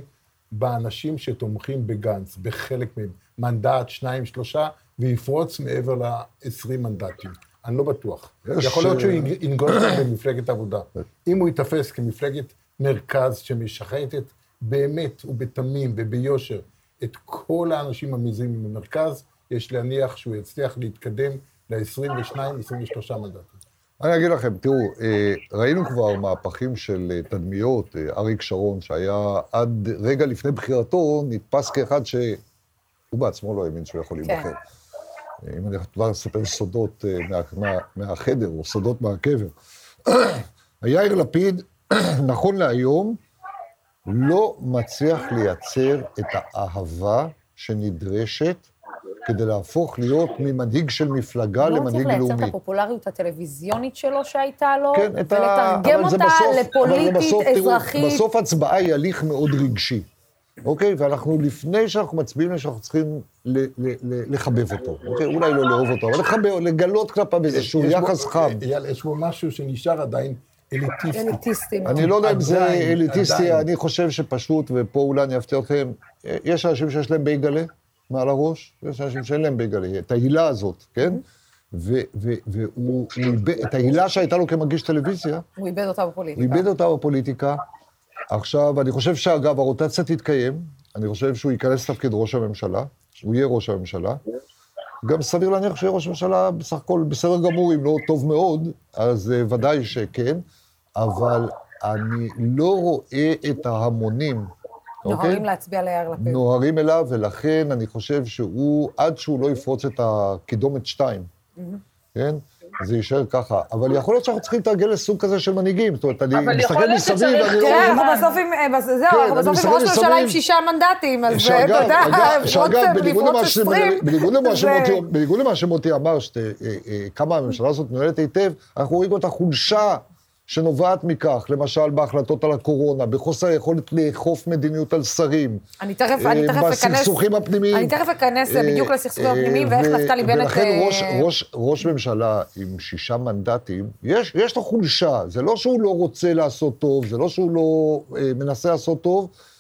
באנשים שתומכים בגנץ, בחלק מהם, מנדט, שניים, שלושה, ויפרוץ מעבר ל-20 מנדטים. אני לא בטוח. יכול להיות שהוא ינגוס במפלגת עבודה. *coughs* אם הוא ייתפס כמפלגת מרכז שמשחטת באמת ובתמים וביושר את כל האנשים המזיעים במרכז, יש להניח שהוא יצליח להתקדם ל-22-23 מנדטים. אני אגיד לכם, תראו, ראינו כבר מהפכים של תדמיות, אריק שרון, שהיה עד רגע לפני בחירתו, נתפס כאחד שהוא בעצמו לא האמין שהוא יכול להיבחר. כן. אם אני כבר אספר סודות מה, מה, מהחדר, או סודות מהקבר. *clears throat* היאיר לפיד, *clears throat* נכון להיום, לא מצליח לייצר את האהבה שנדרשת כדי להפוך להיות ממנהיג של מפלגה למנהיג לאומי. לא צריך לייצר את הפופולריות הטלוויזיונית שלו שהייתה לו, כן, ולתרגם אותה בסוף, לפוליטית, בסוף, אזרחית. תראו, בסוף הצבעה היא הליך מאוד רגשי. אוקיי? ואנחנו, לפני שאנחנו מצביעים, שאנחנו צריכים לחבב אותו, אוקיי? אולי לא לאהוב אותו, אבל לחבב, לגלות כלפיו איזשהו יחס חם. אייל, יש בו משהו שנשאר עדיין אליטיסטי. אליטיסטי. אני לא יודע אם זה אליטיסטי, אני חושב שפשוט, ופה אולי אני אפתיע אתכם, יש אנשים שיש להם בייגלה מעל הראש, ויש אנשים שאין להם בייגלה, את ההילה הזאת, כן? והוא איבד, את ההילה שהייתה לו כמגיש טלוויזיה, הוא איבד אותה בפוליטיקה. הוא איבד אותה בפוליטיקה. עכשיו, אני חושב שאגב, הרוטציה תתקיים, אני חושב שהוא ייכנס לתפקיד ראש הממשלה, הוא יהיה ראש הממשלה. גם סביר להניח שהוא יהיה ראש הממשלה בסך הכל בסדר גמור, אם לא טוב מאוד, אז uh, ודאי שכן, אבל אני לא רואה את ההמונים. נוהרים okay? אוקיי? להצביע ליאיר לפיד. נוהרים אליו, ולכן אני חושב שהוא, עד שהוא לא יפרוץ את הקידומת 2, mm-hmm. כן? זה יישאר ככה. אבל יכול להיות שאנחנו צריכים לתרגל לסוג כזה של מנהיגים. זאת אומרת, אני מסתכל מסביב, אני לא... תראה, אנחנו בסוף עם... אה, זהו, כן, אנחנו בסוף עם ראש ממשלה עם שישה מנדטים, אז אתה יודע, לפרוץ עשרים. בניגוד למה שמוטי אמר, אה, אה, כמה הממשלה הזאת מנהלת היטב, אנחנו רואים את החולשה שנובעת מכך, למשל בהחלטות על הקורונה, בחוסר היכולת לאכוף מדיניות על שרים. אני תכף, אני תכף אכנס... בסכסוכים הפנימיים. אני תכף אכנס בדיוק לסכסוכים הפנימיים, ואיך נפתלי בנט... ולכן ראש, ראש, ראש ממשלה עם שישה מנדטים, יש, יש לו חולשה. זה לא שהוא לא רוצה לעשות טוב, זה לא שהוא לא אה, מנסה לעשות טוב, אה,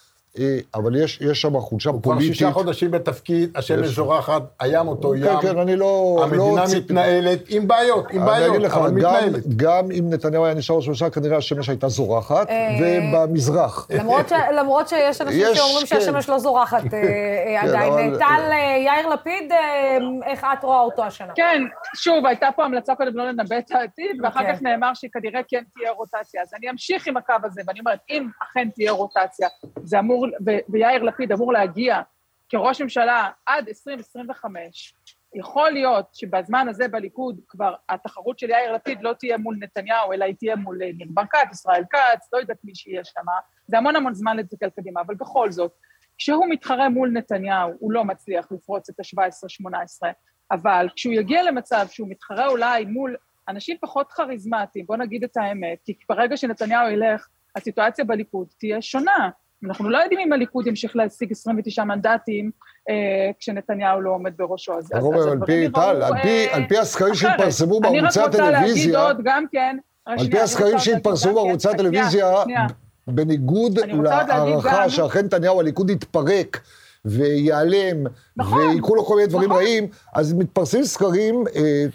אבל יש, יש שם חולשה הוא כבר פוליטית. שישה חודשים בתפקיד, השמש זורחת, הים אותו כן, ים. כן, אני לא... המדינה לא מתנהלת עם בעיות, עם אני בעיות, אגיד לך, אבל גם, מתנהלת. גם אם נתניהו היה נשאר ראש ממשלה, כנראה השמש הייתה זורחת, אה, ובמזרח. למרות, ש... למרות שיש אנשים יש, שאומרים כן. שהשמש לא זורחת אה, כן, עדיין. טל, אה, יאיר לפיד, איך את רואה אותו השנה? כן, שוב, הייתה פה המלצה קודם לא לנבא את העתיד, ואחר אוקיי. כך נאמר שכנראה כן תהיה רוטציה. אז אני אמשיך עם הקו הזה, ואני אומרת, אם אכן תהיה רוטציה, זה אמור, ו- ויאיר לפיד אמור להגיע כראש ממשלה עד 2025, יכול להיות שבזמן הזה בליכוד כבר התחרות של יאיר לפיד לא תהיה מול נתניהו, אלא היא תהיה מול אה, ניר ברקת, ישראל כץ, לא יודעת מי שיהיה שם. זה המון המון זמן להסתכל קדימה, אבל בכל זאת, כשהוא מתחרה מול נתניהו, הוא לא מצליח לפרוץ את ה-17-18, אבל כשהוא יגיע למצב שהוא מתחרה אולי מול אנשים פחות כריזמטיים, בוא נגיד את האמת, כי ברגע שנתניהו ילך, הסיטואציה בליכוד תהיה שונה. אנחנו לא יודעים אם הליכוד ימשיך להשיג 29 מנדטים אה, כשנתניהו לא עומד בראשו. אז, אז, אז על פי, טל, על פי- אה, על פי הסקרים. שהתפרסמו אני בערוצי רק רוצה להגיד הטלוויזיה, עוד גם כן... על פי אני הסקרים שהתפרסמו כן- בערוצי הטלוויזיה. בניגוד אני להערכה שאכן נתניהו הליכוד יתפרק וייעלם, נכון, ויקרו לו כל מיני דברים נכון. רעים, אז מתפרסמים סקרים אה,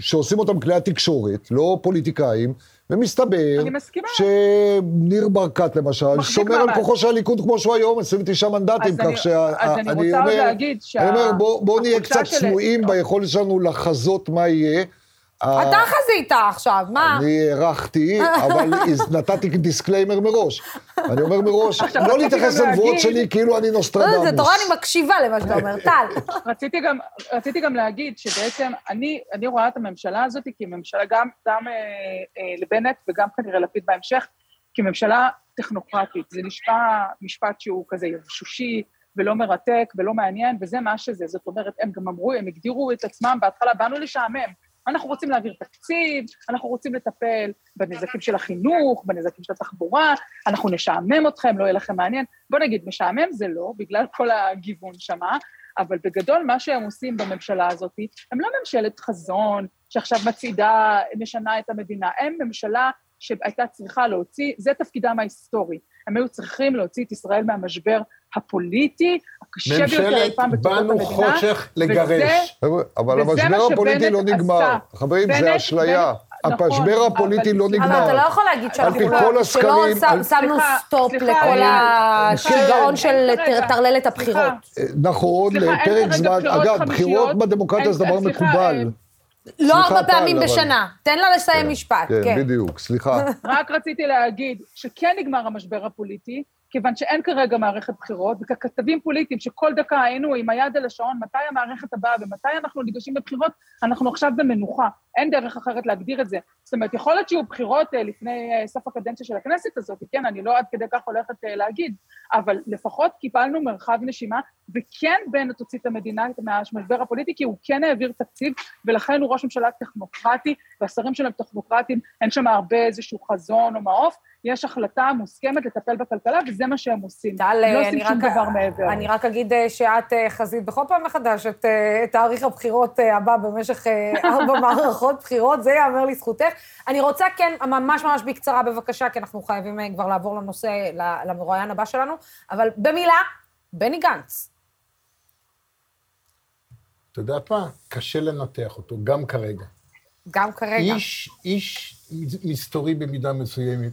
שעושים אותם כלי התקשורת, לא פוליטיקאים, ומסתבר. שניר ברקת למשל, שומר על. כוחו של הליכוד כמו שהוא היום, 29 מנדטים, כך שה... אז אני רוצה עוד להגיד שה- אני אומר, בואו בוא נהיה קצת צנועים ביכולת שלנו לחזות מה יהיה. אתה חזית עכשיו, מה? אני הערכתי, *laughs* אבל נתתי disclaimer מראש. אני אומר מראש, לא להתייחס לנבואות שלי כאילו אני לא, נוסטרדמוס. זה תורה, אני מקשיבה למה שאתה אומר. *laughs* טל. רציתי גם, רציתי גם להגיד שבעצם אני, אני רואה את הממשלה הזאת כממשלה, גם, גם אה, אה, לבנט וגם כנראה לפיד בהמשך, כממשלה טכנוקרטית. זה נשמע משפט שהוא כזה יבשושי ולא מרתק ולא מעניין, וזה מה שזה. זאת אומרת, הם גם אמרו, הם הגדירו את עצמם בהתחלה, באנו לשעמם. אנחנו רוצים להעביר תקציב, אנחנו רוצים לטפל בנזקים של החינוך, בנזקים של התחבורה, אנחנו נשעמם אתכם, לא יהיה לכם מעניין. בוא נגיד, משעמם זה לא, בגלל כל הגיוון שמה, אבל בגדול מה שהם עושים בממשלה הזאת, הם לא ממשלת חזון שעכשיו מצעידה, משנה את המדינה, הם ממשלה שהייתה צריכה להוציא, זה תפקידם ההיסטורי. הם היו צריכים להוציא את ישראל מהמשבר הפוליטי, הקשה ביותר אי ממשלת פעם בתולדות באנו המדינה. חושך וזה- לגרש. חבר'ה, אבל וזה המשבר מה הפוליטי שבנט לא נגמר. עשה. חברים, בנט- זה אשליה. בנט- נכון, המשבר הפוליטי אבל- לא אבל אבל נגמר. אתה לא יכול להגיד שאנחנו לא- שלא שמנו סליחה, סטופ סליחה, לכל השיגעון של את הבחירות. נכון, לפרק זמן, בחירות אגב. בחירות בדמוקרטיה זה דבר מקובל. לא ארבע פעמים אבל- בשנה. תן לה לסיים משפט, כן, כן. בדיוק, סליחה. *laughs* רק רציתי להגיד שכן נגמר המשבר הפוליטי, כיוון שאין כרגע מערכת בחירות, וככתבים פוליטיים שכל דקה היינו עם היד על השעון, מתי המערכת הבאה ומתי אנחנו ניגשים לבחירות, אנחנו עכשיו במנוחה. אין דרך אחרת להגדיר את זה. זאת אומרת, יכול להיות שיהיו בחירות אה, לפני אה, סוף הקדנציה של הכנסת הזאת, כן, אני לא עד כדי כך הולכת אה, להגיד, אבל לפחות קיבלנו מרחב נשימה, וכן בנט הוציא את המדינה מהמשבר הפוליטי, כי הוא כן העביר תקציב, ולכן הוא ראש ממשלה טכנוקרטי, והשרים שלהם טכנוקרטים, אין שם הרבה איזשהו חזון או מעוף, יש החלטה מוסכמת לטפל בכלכלה, וזה מה שהם עושים. טל, לא עושים שום רק- דבר מעבר. אני רק אגיד שאת חזית בכל פעם מחדש את תאריך הבחירות הבא במשך ארבע מערכות *laughs* בחירות, זה ייאמר לזכותך. אני רוצה כן, ממש ממש בקצרה בבקשה, כי אנחנו חייבים אה, כבר לעבור לנושא, ל- למרואיין הבא שלנו, אבל במילה, בני גנץ. את יודעת מה? קשה לנתח אותו, גם כרגע. גם כרגע. איש, איש מסתורי במידה מסוימת,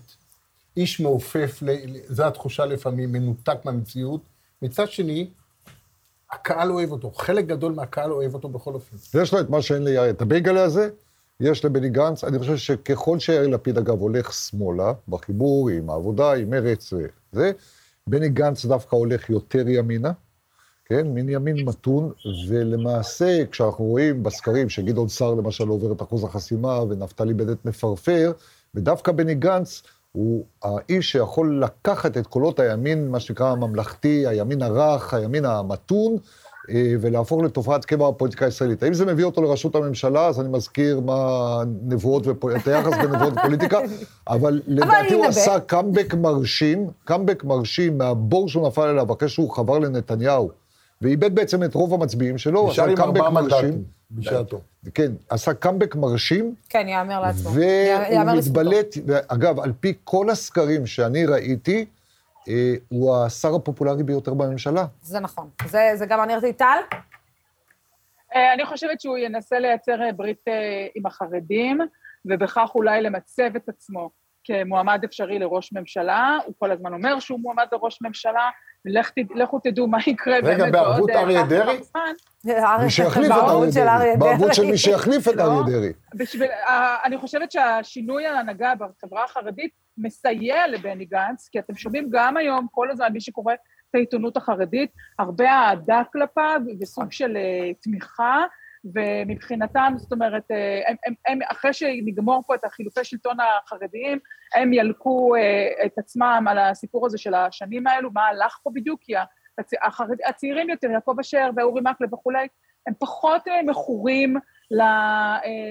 איש מעופף, זו התחושה לפעמים, מנותק מהמציאות. מצד שני, הקהל אוהב אותו, חלק גדול מהקהל אוהב אותו בכל אופן. יש לו את מה שאין ליאיר, את הבייגלה הזה, יש לבני גנץ. אני חושב שככל שיאיר לפיד, אגב, הולך שמאלה, בחיבור עם העבודה, עם מרץ וזה, בני גנץ דווקא הולך יותר ימינה, כן? מין ימין מתון, ולמעשה, כשאנחנו רואים בסקרים שגדעון סער למשל עובר את אחוז החסימה, ונפתלי בנט מפרפר, ודווקא בני גנץ הוא האיש שיכול לקחת את קולות הימין, מה שנקרא הממלכתי, הימין הרך, הימין המתון, ולהפוך לתופעת קבע בפוליטיקה הישראלית. האם זה מביא אותו לראשות הממשלה? אז אני מזכיר מה נבואות, ופול- את היחס בין נבואות ופוליטיקה, *laughs* אבל לדעתי הוא. עשה קאמבק מרשים, קאמבק מרשים מהבור שהוא נפל אליו אחרי שהוא חבר לנתניהו, ואיבד בעצם את רוב המצביעים שלו, עשה קאמבק מרשים. בשעתו. כן, עשה קאמבק מרשים, כן, יאמר לעצמו. והוא יאמר לזכותו. מתבלט, אגב, על פי כל הסקרים שאני ראיתי, אה, הוא השר הפופולרי ביותר בממשלה. זה נכון. זה, זה גם אני רציתי, טל? אה, אני חושבת שהוא ינסה לייצר אה, ברית אה, עם החרדים, ובכך אולי למצב את עצמו כמועמד אפשרי לראש ממשלה. הוא כל הזמן אומר שהוא מועמד לראש ממשלה, ולכו תדעו מה יקרה באמת רגע, בערבות אריה דרעי? מי שיחליף את אריה דרעי. בערבות של מי שיחליף את לא. אריה דרעי. אני חושבת שהשינוי ההנהגה בחברה החרדית מסייע לבני גנץ, כי אתם שומעים גם היום, כל הזמן, מי שקורא את העיתונות החרדית, הרבה אהדה כלפיו וסוג של uh, תמיכה, ומבחינתם, זאת אומרת, הם, הם, הם, אחרי שנגמור פה את החילופי שלטון החרדיים, הם ילקו uh, את עצמם על הסיפור הזה של השנים האלו, מה הלך פה בדיוק, כי החרד, הצעירים יותר, יעקב אשר ואורי מקלב וכולי, הם פחות uh, מכורים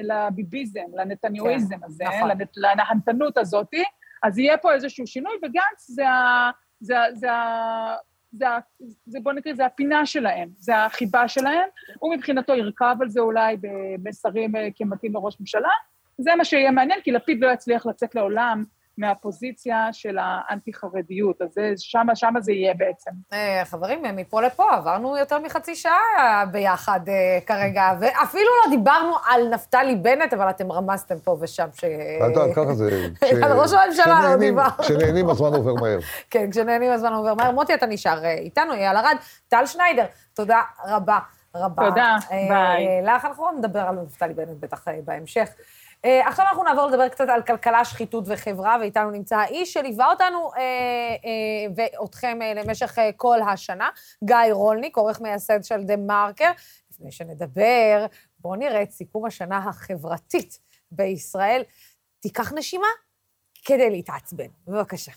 לביביזם, לנתניואיזם כן, הזה, נכון. לנהנתנות הזאתי, אז יהיה פה איזשהו שינוי, וגנץ זה ה... זה, זה, זה, זה, בוא נקרא, זה הפינה שלהם, זה החיבה שלהם, הוא מבחינתו ירכב על זה אולי במסרים אה, כמתאים לראש ממשלה, זה מה שיהיה מעניין, כי לפיד לא יצליח לצאת לעולם מהפוזיציה של האנטי-חרדיות, אז שמה, שמה זה יהיה בעצם. אה, חברים, מפה לפה עברנו יותר מחצי שעה ביחד אה, כרגע, ואפילו לא דיברנו על נפתלי בנט, אבל אתם רמזתם פה ושם ש... אתה יודע, ככה זה... *laughs* על ראש הממשלה לא דיברנו. כשנהנים הזמן עובר מהר. *laughs* כן, כשנהנים הזמן עובר מהר. מוטי, אתה נשאר אה, איתנו, אייל ארד. טל שניידר, תודה רבה. רבה. תודה, ביי. לך אנחנו נדבר על נפתלי בנט בטח בהמשך. Uh, עכשיו אנחנו נעבור לדבר קצת על כלכלה, שחיתות וחברה, ואיתנו נמצא האיש שליווה אותנו uh, uh, ואותכם uh, למשך uh, כל השנה, גיא רולניק, עורך מייסד של דה מרקר. לפני שנדבר, בואו נראה את סיכום השנה החברתית בישראל. תיקח נשימה כדי להתעצבן. בבקשה.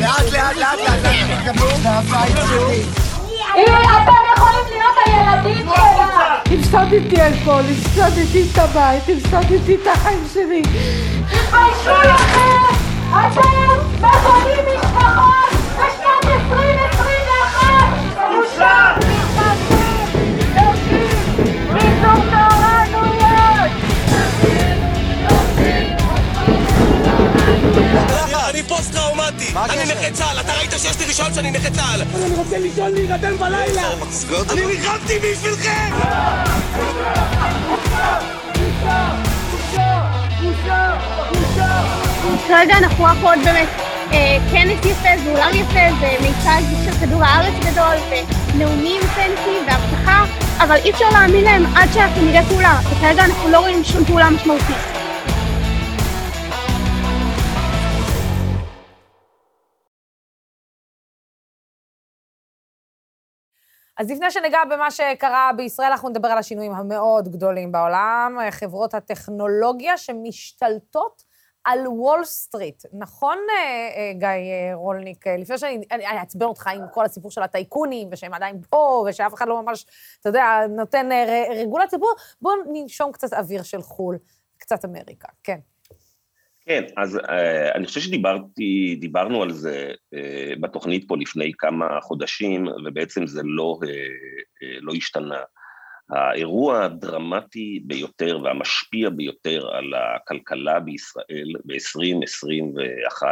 לאט, לאט, לאט, לאט, תקבלו, זה הבית שלי. אתם יכולים להיות הילדים שלה! הפסדתי הכל, הפסדתי את הבית, הפסדתי את החיים שלי. ראית שיש לי רישיון שאני נכה צה"ל. אני רוצה לישון להירדם בלילה. אני נלחמתי בשבילכם! כרגע אנחנו רק עוד באמת כנס יפה, זה אולם יפה, זה מיצג של כדור הארץ גדול, ונאומים פנסיים והבטחה, אבל אי אפשר להאמין להם עד שאנחנו נראה פעולה, וכרגע אנחנו לא רואים שום פעולה משמעותית. אז לפני שניגע במה שקרה בישראל, אנחנו נדבר על השינויים המאוד גדולים בעולם, חברות הטכנולוגיה שמשתלטות על וול סטריט. נכון, אה, גיא אה, רולניק? לפני שאני אעצבן אותך עם כל הסיפור של הטייקונים, ושהם עדיין פה, ושאף אחד לא ממש, אתה יודע, נותן אה, רגולציה, בואו בוא ננשום קצת אוויר של חו"ל, קצת אמריקה, כן. כן, אז uh, אני חושב שדיברתי, דיברנו על זה uh, בתוכנית פה לפני כמה חודשים, ובעצם זה לא, uh, uh, לא השתנה. האירוע הדרמטי ביותר והמשפיע ביותר על הכלכלה בישראל ב-2021,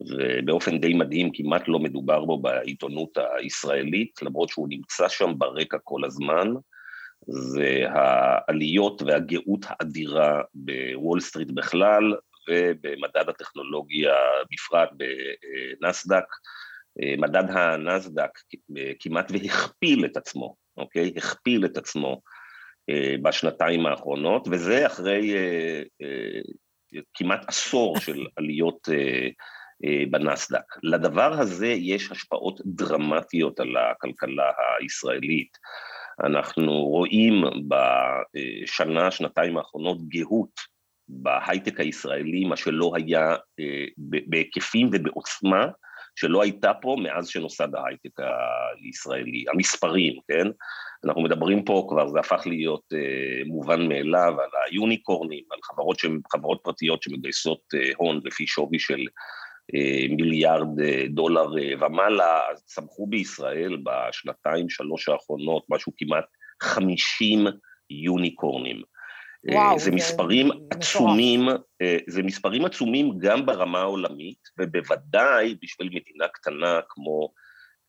ובאופן די מדהים כמעט לא מדובר בו בעיתונות הישראלית, למרות שהוא נמצא שם ברקע כל הזמן, זה העליות והגאות האדירה בוול סטריט בכלל, ובמדד הטכנולוגיה בפרט בנסדק. מדד הנסדק כמעט והכפיל את עצמו, אוקיי? הכפיל את עצמו בשנתיים האחרונות, וזה אחרי כמעט עשור של עליות בנסדק. לדבר הזה יש השפעות דרמטיות על הכלכלה הישראלית. אנחנו רואים בשנה, שנתיים האחרונות גאות בהייטק הישראלי, מה שלא היה בהיקפים ובעוצמה, שלא הייתה פה מאז שנוסד ההייטק הישראלי. המספרים, כן? אנחנו מדברים פה כבר, זה הפך להיות אה, מובן מאליו, על היוניקורנים, על חברות, שהן חברות פרטיות שמגייסות אה, הון לפי שווי של אה, מיליארד אה, דולר אה, ומעלה, אז צמחו בישראל בשנתיים, שלוש האחרונות, משהו כמעט 50 יוניקורנים. וואו, זה זה מספרים מטורף. עצומים, אה, זה מספרים עצומים גם ברמה העולמית, ובוודאי בשביל מדינה קטנה כמו,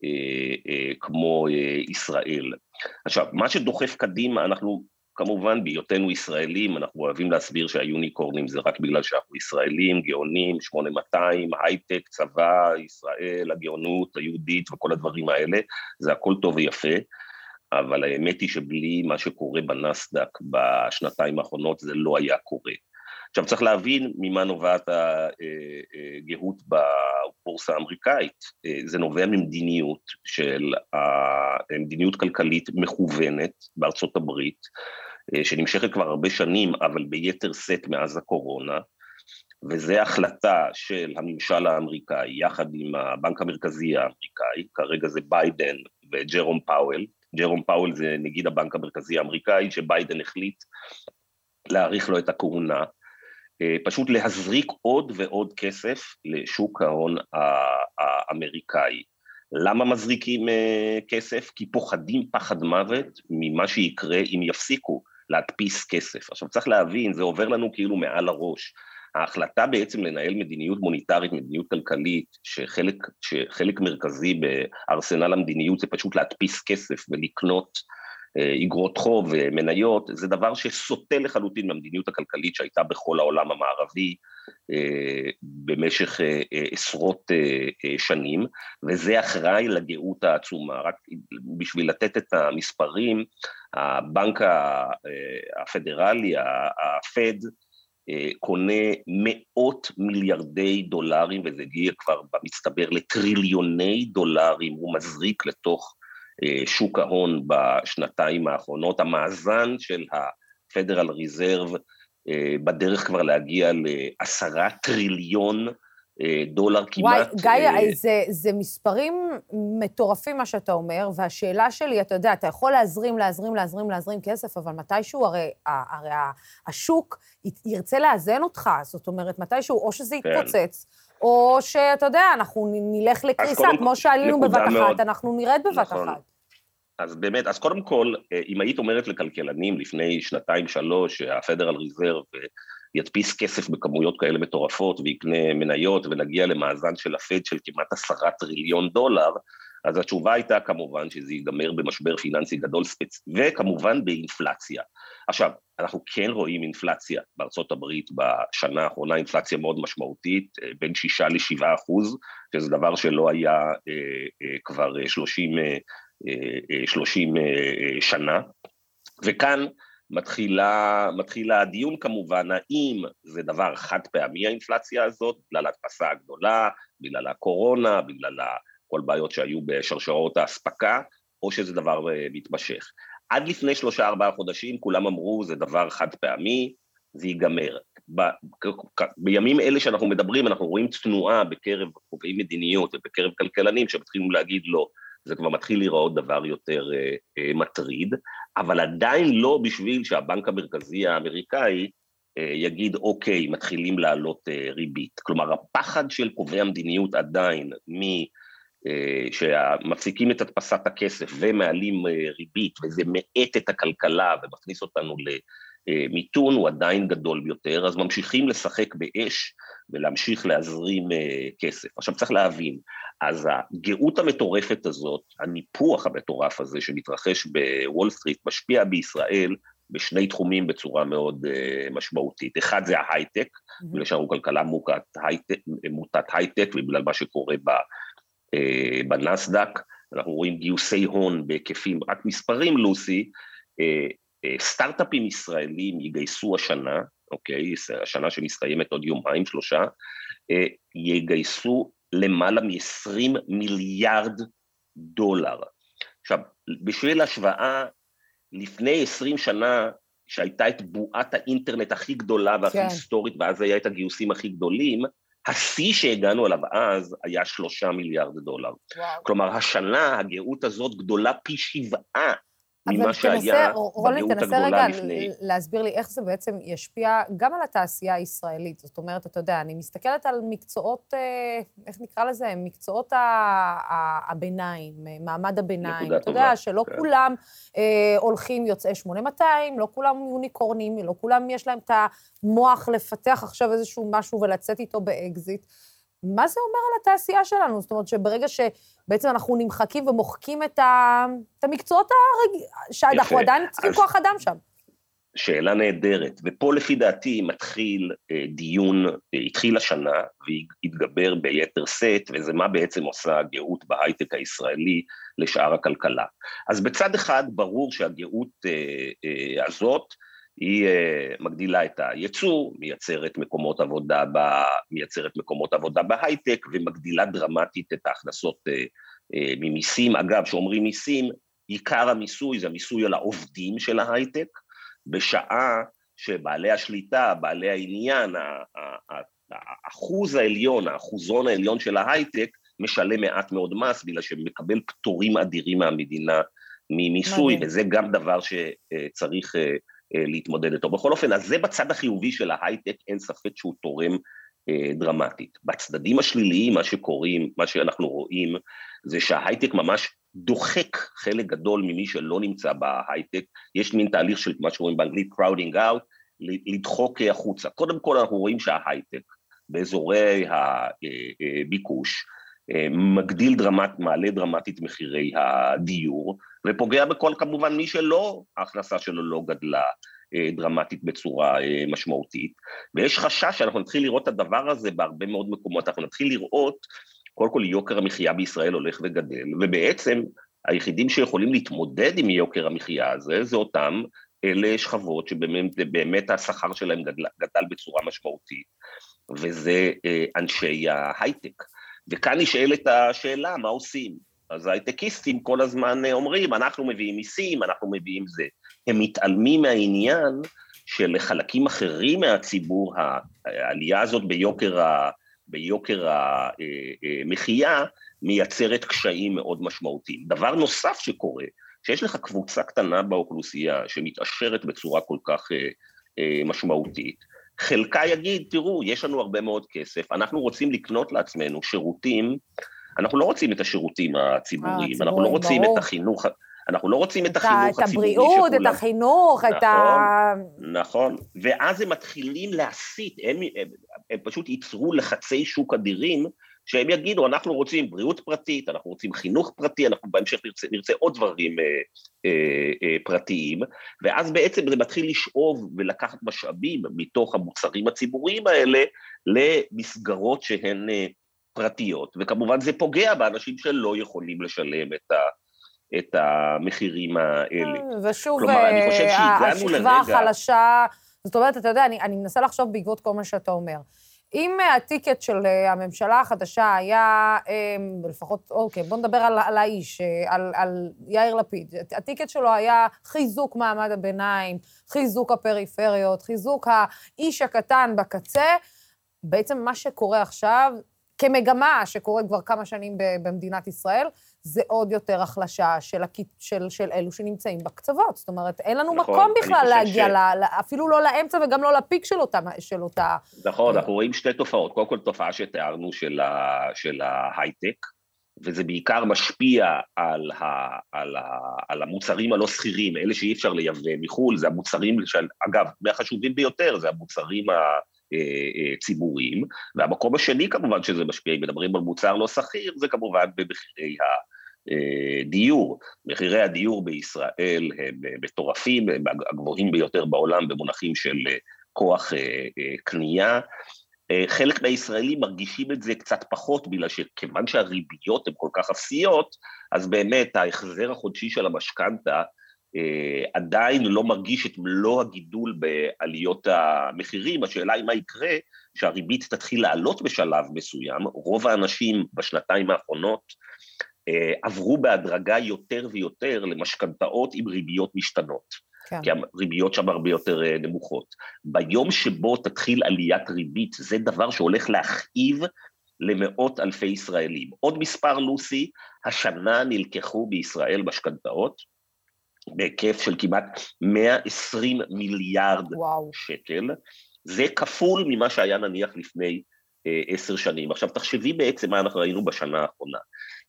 אה, אה, כמו אה, ישראל. עכשיו, מה שדוחף קדימה, אנחנו כמובן בהיותנו ישראלים, אנחנו אוהבים להסביר שהיוניקורנים זה רק בגלל שאנחנו ישראלים, גאונים, 8200, הייטק, צבא, ישראל, הגאונות היהודית וכל הדברים האלה, זה הכל טוב ויפה. אבל האמת היא שבלי מה שקורה בנסדק בשנתיים האחרונות זה לא היה קורה. עכשיו צריך להבין ממה נובעת הגאות בבורסה האמריקאית. זה נובע ממדיניות של מדיניות כלכלית מכוונת בארצות הברית, שנמשכת כבר הרבה שנים, אבל ביתר שאת מאז הקורונה, וזו החלטה של הממשל האמריקאי יחד עם הבנק המרכזי האמריקאי, כרגע זה ביידן וג'רום פאוול, ג'רום פאוול זה נגיד הבנק המרכזי האמריקאי, שביידן החליט להאריך לו את הכהונה, פשוט להזריק עוד ועוד כסף לשוק ההון האמריקאי. למה מזריקים כסף? כי פוחדים פחד מוות ממה שיקרה אם יפסיקו להדפיס כסף. עכשיו צריך להבין, זה עובר לנו כאילו מעל הראש. ההחלטה בעצם לנהל מדיניות מוניטרית, מדיניות כלכלית, שחלק, שחלק מרכזי בארסנל המדיניות זה פשוט להדפיס כסף ולקנות איגרות חוב ומניות, זה דבר שסוטה לחלוטין מהמדיניות הכלכלית שהייתה בכל העולם המערבי במשך עשרות שנים, וזה אחראי לגאות העצומה. רק בשביל לתת את המספרים, הבנק הפדרלי, הפד, קונה מאות מיליארדי דולרים, וזה הגיע כבר במצטבר לטריליוני דולרים, הוא מזריק לתוך שוק ההון בשנתיים האחרונות. המאזן של ה-Federal Reserve בדרך כבר להגיע לעשרה טריליון דולר כמעט. וואי, גיא, זה, זה מספרים מטורפים מה שאתה אומר, והשאלה שלי, אתה יודע, אתה יכול להזרים, להזרים, להזרים, להזרים כסף, אבל מתישהו, הרי, הרי השוק ירצה לאזן אותך, זאת אומרת, מתישהו, או שזה יתפוצץ, כן. או שאתה יודע, אנחנו נלך לקריסה, כמו שעלינו בבת מאוד. אחת, אנחנו נרד בבת נכון. אחת. אז באמת, אז קודם כל, אם היית אומרת לכלכלנים לפני שנתיים-שלוש, שהפדרל ריזרב ידפיס כסף בכמויות כאלה מטורפות ויקנה מניות ונגיע למאזן של הפד של כמעט עשרה טריליון דולר, אז התשובה הייתה כמובן שזה ייגמר במשבר פיננסי גדול ספצ... וכמובן באינפלציה. עכשיו, אנחנו כן רואים אינפלציה בארצות הברית בשנה האחרונה, אינפלציה מאוד משמעותית, בין שישה לשבעה אחוז, שזה דבר שלא היה אה, אה, כבר שלושים אה, אה, 30 שנה, וכאן מתחילה, מתחילה הדיון כמובן, האם זה דבר חד פעמי האינפלציה הזאת, בגלל ההדפסה הגדולה, בגלל הקורונה, בגלל כל בעיות שהיו בשרשרות האספקה, או שזה דבר מתמשך. עד לפני שלושה ארבעה חודשים כולם אמרו זה דבר חד פעמי, זה ייגמר. ב, בימים אלה שאנחנו מדברים אנחנו רואים תנועה בקרב קובעי מדיניות ובקרב כלכלנים שמתחילים להגיד לא, זה כבר מתחיל להיראות דבר יותר אה, אה, מטריד, אבל עדיין לא בשביל שהבנק המרכזי האמריקאי אה, יגיד אוקיי, מתחילים לעלות אה, ריבית. כלומר, הפחד של קובעי המדיניות עדיין מ... שמפסיקים את הדפסת הכסף ומעלים ריבית וזה מאט את הכלכלה ומכניס אותנו למיתון הוא עדיין גדול ביותר, אז ממשיכים לשחק באש ולהמשיך להזרים כסף. עכשיו צריך להבין, אז הגאות המטורפת הזאת, הניפוח המטורף הזה שמתרחש בוול סטריט משפיע בישראל בשני תחומים בצורה מאוד אה, משמעותית. אחד זה ההייטק, mm-hmm. בגלל שאנחנו כלכלה מוטת הייטק, מוטת הייטק ובגלל מה שקורה ב... בנסדק, אנחנו רואים גיוסי הון בהיקפים, רק מספרים לוסי, סטארט-אפים ישראלים יגייסו השנה, אוקיי, השנה שמסתיימת עוד יומיים, שלושה, יגייסו למעלה מ-20 מיליארד דולר. עכשיו, בשביל השוואה, לפני 20 שנה, שהייתה את בועת האינטרנט הכי גדולה והכי כן. היסטורית, ואז היה את הגיוסים הכי גדולים, השיא שהגענו אליו אז היה שלושה מיליארד דולר. וואו. כלומר, השנה הגאות הזאת גדולה פי שבעה ממה שהיה בגאות הגדולה לפני. רוני, תנסה רגע להסביר לי איך זה בעצם ישפיע גם על התעשייה הישראלית. זאת אומרת, אתה יודע, אני מסתכלת על מקצועות, אה, איך נקרא לזה? מקצועות הביניים, מעמד הביניים. אתה יודע, שלא כן. כולם אה, הולכים יוצאי 8200, לא כולם יוניקורנים, לא כולם יש להם את המוח לפתח עכשיו איזשהו משהו ולצאת איתו באקזיט. מה זה אומר על התעשייה שלנו? זאת אומרת שברגע שבעצם אנחנו נמחקים ומוחקים את, ה... את המקצועות הרג... שאנחנו עדיין צריכים כוח אדם שם. שאלה נהדרת, ופה לפי דעתי מתחיל אה, דיון, אה, התחיל השנה והתגבר ביתר שאת, וזה מה בעצם עושה הגאות בהייטק הישראלי לשאר הכלכלה. אז בצד אחד ברור שהגאות אה, אה, הזאת היא uh, מגדילה את הייצוא, מייצרת מקומות עבודה, ב, מייצרת מקומות עבודה בהייטק ומגדילה דרמטית את ההכנסות uh, uh, ממיסים. אגב, כשאומרים מיסים, עיקר המיסוי זה המיסוי על העובדים של ההייטק, בשעה שבעלי השליטה, בעלי העניין, האחוז העליון, האחוזון העליון של ההייטק, משלם מעט מאוד מס, בגלל שמקבל פטורים אדירים מהמדינה ממיסוי, וזה גם דבר שצריך אה, להתמודד איתו. בכל אופן, אז זה בצד החיובי של ההייטק, אין ספק שהוא תורם אה, דרמטית. בצדדים השליליים, מה שקורים, מה שאנחנו רואים, זה שההייטק ממש דוחק חלק גדול ממי שלא נמצא בהייטק, יש מין תהליך של מה שקוראים באנגלית crowding out, לדחוק החוצה. קודם כל אנחנו רואים שההייטק באזורי הביקוש אה, מגדיל דרמט, מעלה דרמטית מחירי הדיור, ופוגע בכל כמובן מי שלא, ההכנסה שלו לא גדלה אה, דרמטית בצורה אה, משמעותית, ויש חשש שאנחנו נתחיל לראות את הדבר הזה בהרבה מאוד מקומות, אנחנו נתחיל לראות, קודם כל יוקר המחיה בישראל הולך וגדל, ובעצם היחידים שיכולים להתמודד עם יוקר המחיה הזה, זה אותם אלה שכבות שבאמת השכר שלהם גדל, גדל בצורה משמעותית, וזה אנשי ההייטק. וכאן נשאלת השאלה, מה עושים? אז ההייטקיסטים כל הזמן אה, אומרים, אנחנו מביאים מיסים, אנחנו מביאים זה. הם מתעלמים מהעניין שלחלקים אחרים מהציבור, העלייה הזאת ביוקר, ה, ביוקר המחיה אה, אה, מייצרת קשיים מאוד משמעותיים. דבר נוסף שקורה, שיש לך קבוצה קטנה באוכלוסייה שמתעשרת בצורה כל כך משמעותית, חלקה יגיד, תראו, יש לנו הרבה מאוד כסף, אנחנו רוצים לקנות לעצמנו שירותים. אנחנו לא רוצים את השירותים הציבוריים, אנחנו לא רוצים את החינוך, אנחנו לא רוצים את החינוך הציבורי שכולם... את הבריאות, את החינוך, את ה... נכון, נכון, ואז הם מתחילים להסיט, הם, הם, הם פשוט ייצרו לחצי שוק אדירים, שהם יגידו, אנחנו רוצים בריאות פרטית, אנחנו רוצים חינוך פרטי, אנחנו בהמשך נרצה, נרצה עוד דברים אה, אה, אה, פרטיים, ואז בעצם זה מתחיל לשאוב ולקחת משאבים מתוך המוצרים הציבוריים האלה למסגרות שהן אה, פרטיות, וכמובן זה פוגע באנשים שלא יכולים לשלם את, ה, את המחירים האלה. אה, ושוב, כלומר, אני חושב שהגענו לרגע... השכבה החלשה, זאת אומרת, אתה יודע, אני, אני מנסה לחשוב בעקבות כל מה שאתה אומר. אם הטיקט של אה, הממשלה החדשה היה, אה, לפחות, אוקיי, בוא נדבר על, על האיש, על, על יאיר לפיד. הטיקט שלו היה חיזוק מעמד הביניים, חיזוק הפריפריות, חיזוק האיש הקטן בקצה. בעצם מה שקורה עכשיו כמגמה שקורית כבר כמה שנים במדינת ישראל, זה עוד יותר החלשה של, הכ... של, של אלו שנמצאים בקצוות. זאת אומרת, אין לנו נכון, מקום בכלל להגיע, ש... ל... אפילו לא לאמצע וגם לא לפיק של אותה... של אותה... נכון, אנחנו רואים שתי תופעות. קודם כל, תופעה שתיארנו של, ה... של ההייטק, וזה בעיקר משפיע על, ה... על, ה... על המוצרים הלא שכירים, אלה שאי אפשר לייבא מחו"ל, זה המוצרים, של... אגב, מהחשובים ביותר, זה המוצרים ה... אה, אה, ציבוריים, והמקום השני כמובן שזה משפיע, אם מדברים על מוצר לא שכיר, זה כמובן במחירי הדיור. מחירי הדיור בישראל הם מטורפים, הם הגבוהים ביותר בעולם במונחים של כוח קנייה. חלק מהישראלים מרגישים את זה קצת פחות, בגלל שכיוון שהריביות הן כל כך אפסיות, אז באמת ההחזר החודשי של המשכנתה אה, עדיין לא מרגיש את מלוא הגידול בעליות המחירים, השאלה היא מה יקרה שהריבית תתחיל לעלות בשלב מסוים, רוב האנשים בשנתיים האחרונות אה, עברו בהדרגה יותר ויותר למשכנתאות עם ריביות משתנות. כן. כי הריביות שם הרבה יותר אה, נמוכות. ביום שבו תתחיל עליית ריבית, זה דבר שהולך להכאיב למאות אלפי ישראלים. עוד מספר, לוסי, השנה נלקחו בישראל משכנתאות בהיקף של כמעט 120 מיליארד וואו. שקל. זה כפול ממה שהיה נניח לפני אה, עשר שנים. עכשיו תחשבי בעצם מה אנחנו ראינו בשנה האחרונה.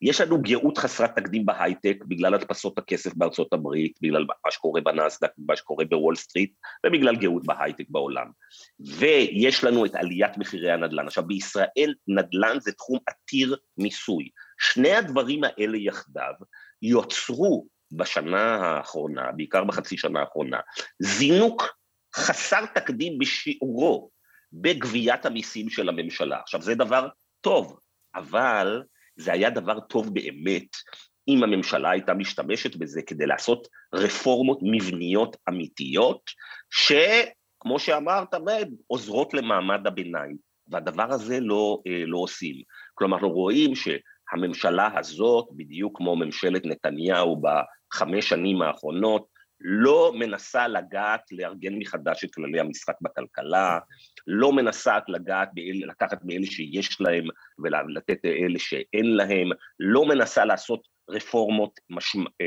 יש לנו גאות חסרת תקדים בהייטק בגלל הדפסות הכסף בארצות הברית, בגלל מה שקורה בנסדק, מה שקורה בוול סטריט, ובגלל גאות בהייטק בעולם. ויש לנו את עליית מחירי הנדל"ן. עכשיו בישראל נדל"ן זה תחום עתיר מיסוי. שני הדברים האלה יחדיו יוצרו בשנה האחרונה, בעיקר בחצי שנה האחרונה, זינוק חסר תקדים בשיעורו בגביית המיסים של הממשלה. עכשיו זה דבר טוב, אבל זה היה דבר טוב באמת אם הממשלה הייתה משתמשת בזה כדי לעשות רפורמות מבניות אמיתיות, שכמו שאמרת, עוזרות למעמד הביניים, והדבר הזה לא, אה, לא עושים. כלומר, אנחנו רואים שהממשלה הזאת, בדיוק כמו ממשלת נתניהו בחמש שנים האחרונות, לא מנסה לגעת, לארגן מחדש את כללי המשחק בכלכלה, לא מנסה לגעת, באל, לקחת מאלה שיש להם ולתת לאלה שאין להם, לא מנסה לעשות רפורמות משמע, אה,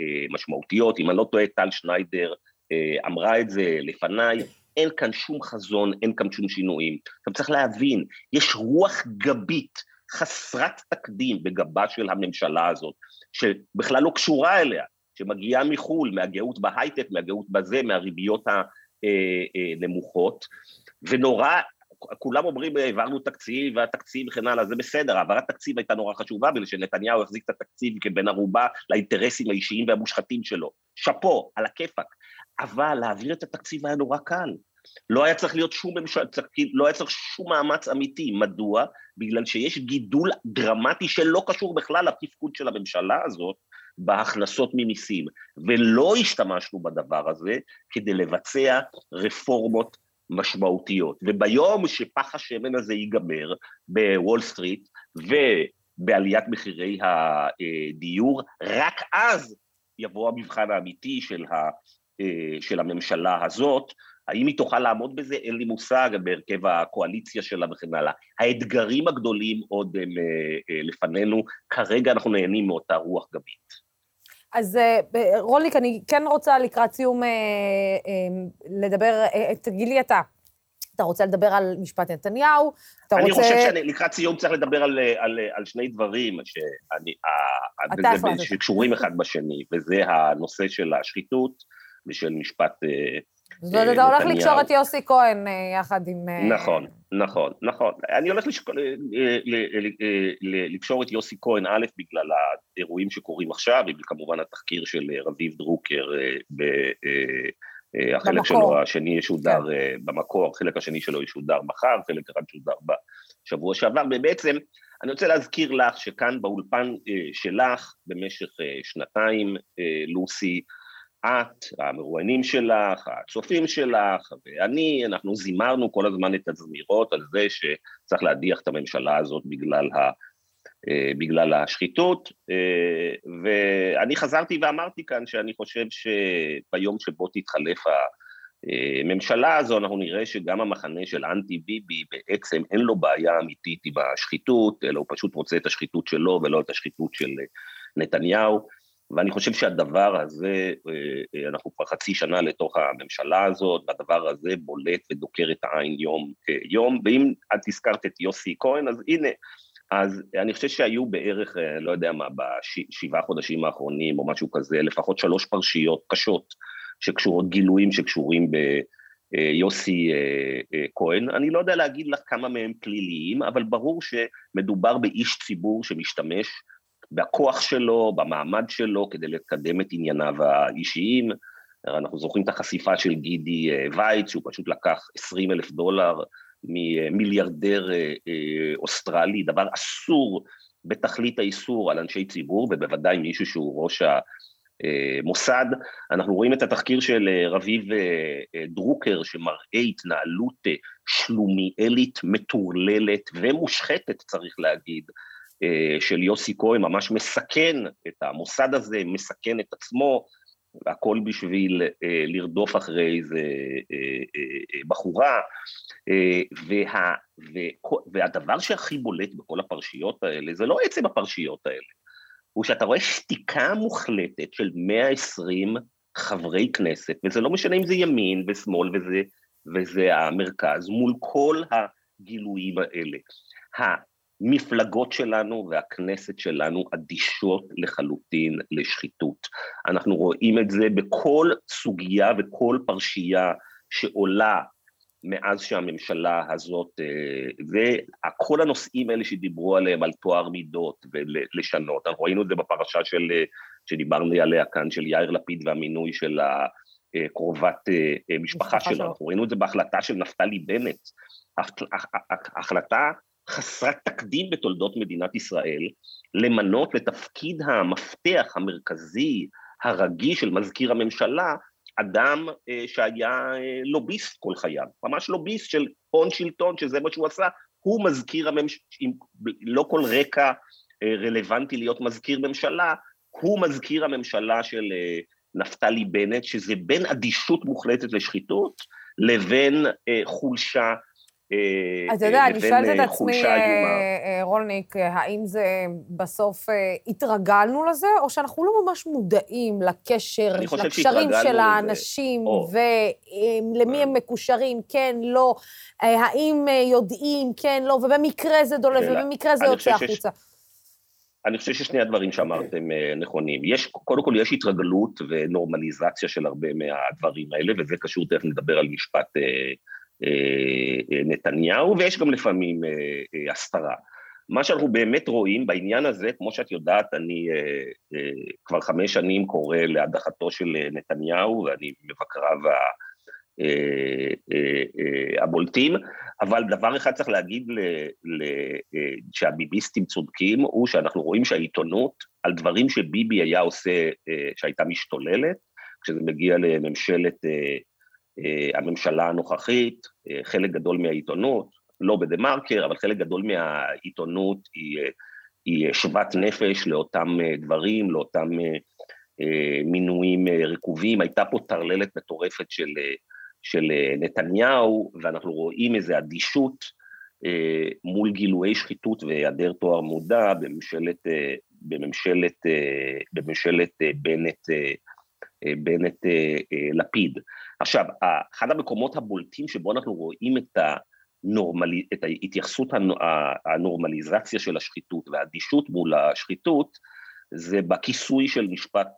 אה, משמעותיות, אם אני לא טועה, טל שניידר אה, אמרה את זה לפניי, אין כאן שום חזון, אין כאן שום שינויים. עכשיו צריך להבין, יש רוח גבית חסרת תקדים בגבה של הממשלה הזאת, שבכלל לא קשורה אליה, שמגיעה מחו"ל, מהגאות בהייטק, מהגאות בזה, מהריביות הנמוכות, ונורא, כולם אומרים העברנו תקציב והתקציב וכן הלאה, זה בסדר, העברת תקציב הייתה נורא חשובה בגלל שנתניהו החזיק את התקציב כבן ערובה לאינטרסים האישיים והמושחתים שלו. שאפו, על הכיפאק. אבל להעביר את התקציב היה נורא קל. לא היה צריך להיות שום ממשל, לא היה צריך שום מאמץ אמיתי. מדוע? בגלל שיש גידול דרמטי שלא קשור בכלל לתפקוד של הממשלה הזאת, בהכנסות ממיסים, ולא השתמשנו בדבר הזה כדי לבצע רפורמות משמעותיות. וביום שפח השמן הזה ייגמר בוול סטריט ובעליית מחירי הדיור, רק אז יבוא המבחן האמיתי של, ה, של הממשלה הזאת, האם היא תוכל לעמוד בזה? אין לי מושג, בהרכב הקואליציה שלה וכן הלאה. האתגרים הגדולים עוד הם לפנינו, כרגע אנחנו נהנים מאותה רוח גבית. אז רוליק, אני כן רוצה לקראת סיום לדבר, תגיד לי אתה, אתה רוצה לדבר על משפט נתניהו, אתה אני רוצה... חושב שלקראת סיום צריך לדבר על, על, על שני דברים שאני, שקשורים אחד בשני, וזה הנושא של השחיתות ושל משפט זאת אומרת, אתה הולך לקשור את יוסי כהן יחד עם... נכון, נכון, נכון. אני הולך לקשור את יוסי כהן, א', בגלל האירועים שקורים עכשיו, וכמובן התחקיר של רביב דרוקר החלק שלו השני ישודר במקור, החלק השני שלו ישודר מחר, חלק אחד ישודר בשבוע שעבר, ובעצם אני רוצה להזכיר לך שכאן באולפן שלך במשך שנתיים, לוסי, את, המרואיינים שלך, הצופים שלך, ואני, אנחנו זימרנו כל הזמן את הזמירות על זה שצריך להדיח את הממשלה הזאת בגלל, ה, בגלל השחיתות, ואני חזרתי ואמרתי כאן שאני חושב שביום שבו תתחלף הממשלה הזו, אנחנו נראה שגם המחנה של אנטי ביבי בעצם אין לו בעיה אמיתית עם השחיתות, אלא הוא פשוט רוצה את השחיתות שלו ולא את השחיתות של נתניהו. ואני חושב שהדבר הזה, אנחנו כבר חצי שנה לתוך הממשלה הזאת, והדבר הזה בולט ודוקר את העין יום יום, ואם את הזכרת את יוסי כהן, אז הנה, אז אני חושב שהיו בערך, לא יודע מה, בשבעה חודשים האחרונים או משהו כזה, לפחות שלוש פרשיות קשות שקשורות, גילויים שקשורים ביוסי כהן. אני לא יודע להגיד לך כמה מהם פליליים, אבל ברור שמדובר באיש ציבור שמשתמש בכוח שלו, במעמד שלו, כדי לקדם את ענייניו האישיים. אנחנו זוכרים את החשיפה של גידי וייץ, שהוא פשוט לקח 20 אלף דולר ממיליארדר אוסטרלי, דבר אסור בתכלית האיסור על אנשי ציבור, ובוודאי מישהו שהוא ראש המוסד. אנחנו רואים את התחקיר של רביב דרוקר, שמראה התנהלות שלומיאלית, מטורללת ומושחתת, צריך להגיד, של יוסי כהן, ממש מסכן את המוסד הזה, מסכן את עצמו, הכל בשביל לרדוף אחרי איזה בחורה, וה, וה, והדבר שהכי בולט בכל הפרשיות האלה, זה לא עצם הפרשיות האלה, הוא שאתה רואה שתיקה מוחלטת של 120 חברי כנסת, וזה לא משנה אם זה ימין ושמאל וזה, וזה המרכז, מול כל הגילויים האלה. המפלגות שלנו והכנסת שלנו אדישות לחלוטין לשחיתות. אנחנו רואים את זה בכל סוגיה וכל פרשייה שעולה מאז שהממשלה הזאת, וכל הנושאים האלה שדיברו עליהם, על טוהר מידות ולשנות, אנחנו ראינו את זה בפרשה של, שדיברנו עליה כאן, של יאיר לפיד והמינוי של קרובת משפחה שלו, אנחנו ראינו את זה בהחלטה של נפתלי בנט, החלטה חסרת תקדים בתולדות מדינת ישראל, למנות לתפקיד המפתח המרכזי הרגיש של מזכיר הממשלה, אדם אה, שהיה אה, לוביסט כל חייו, ממש לוביסט של הון שלטון, שזה מה שהוא עשה, הוא מזכיר הממשלה, עם לא כל רקע אה, רלוונטי להיות מזכיר ממשלה, הוא מזכיר הממשלה של אה, נפתלי בנט, שזה בין אדישות מוחלטת לשחיתות לבין אה, חולשה אתה יודע, אני שואלת את עצמי, רולניק, האם זה בסוף התרגלנו לזה, או שאנחנו לא ממש מודעים לקשר, לקשרים של האנשים, ולמי הם מקושרים, כן, לא, האם יודעים, כן, לא, ובמקרה זה דולף, ובמקרה זה יוצא החוצה. אני חושב ששני הדברים שאמרתם נכונים. יש, קודם כל, יש התרגלות ונורמליזציה של הרבה מהדברים האלה, וזה קשור, תכף נדבר על משפט נתניהו, ויש גם לפעמים הסתרה. מה שאנחנו באמת רואים בעניין הזה, כמו שאת יודעת, אני כבר חמש שנים קורא להדחתו של נתניהו, ואני מבקריו הבולטים, אבל דבר אחד צריך להגיד שהביביסטים צודקים, הוא שאנחנו רואים שהעיתונות, על דברים שביבי היה עושה, שהייתה משתוללת, כשזה מגיע לממשלת הממשלה הנוכחית, חלק גדול מהעיתונות, לא בדה-מרקר, אבל חלק גדול מהעיתונות היא, היא שוות נפש לאותם דברים, לאותם מינויים רקובים. הייתה פה טרללת מטורפת של, של נתניהו, ואנחנו רואים איזו אדישות מול גילויי שחיתות והיעדר תואר מודע בממשלת, בממשלת, בממשלת בנט, בנט לפיד. עכשיו, אחד המקומות הבולטים שבו אנחנו רואים את, הנורמלי, את ההתייחסות הנורמליזציה של השחיתות והאדישות מול השחיתות, זה בכיסוי של משפט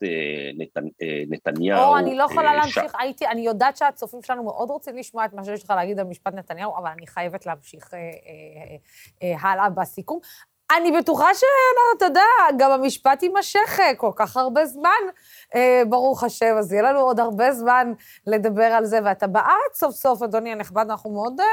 נת, נתניהו. או, אני לא יכולה להמשיך, ש... הייתי, אני יודעת שהצופים שלנו מאוד רוצים לשמוע את מה שיש לך להגיד על משפט נתניהו, אבל אני חייבת להמשיך אה, אה, אה, הלאה בסיכום. אני בטוחה שאתה יודע, גם המשפט יימשך כל כך הרבה זמן, אה, ברוך השם, אז יהיה לנו עוד הרבה זמן לדבר על זה. ואתה בארץ סוף סוף, אדוני הנכבד, אנחנו מאוד אה,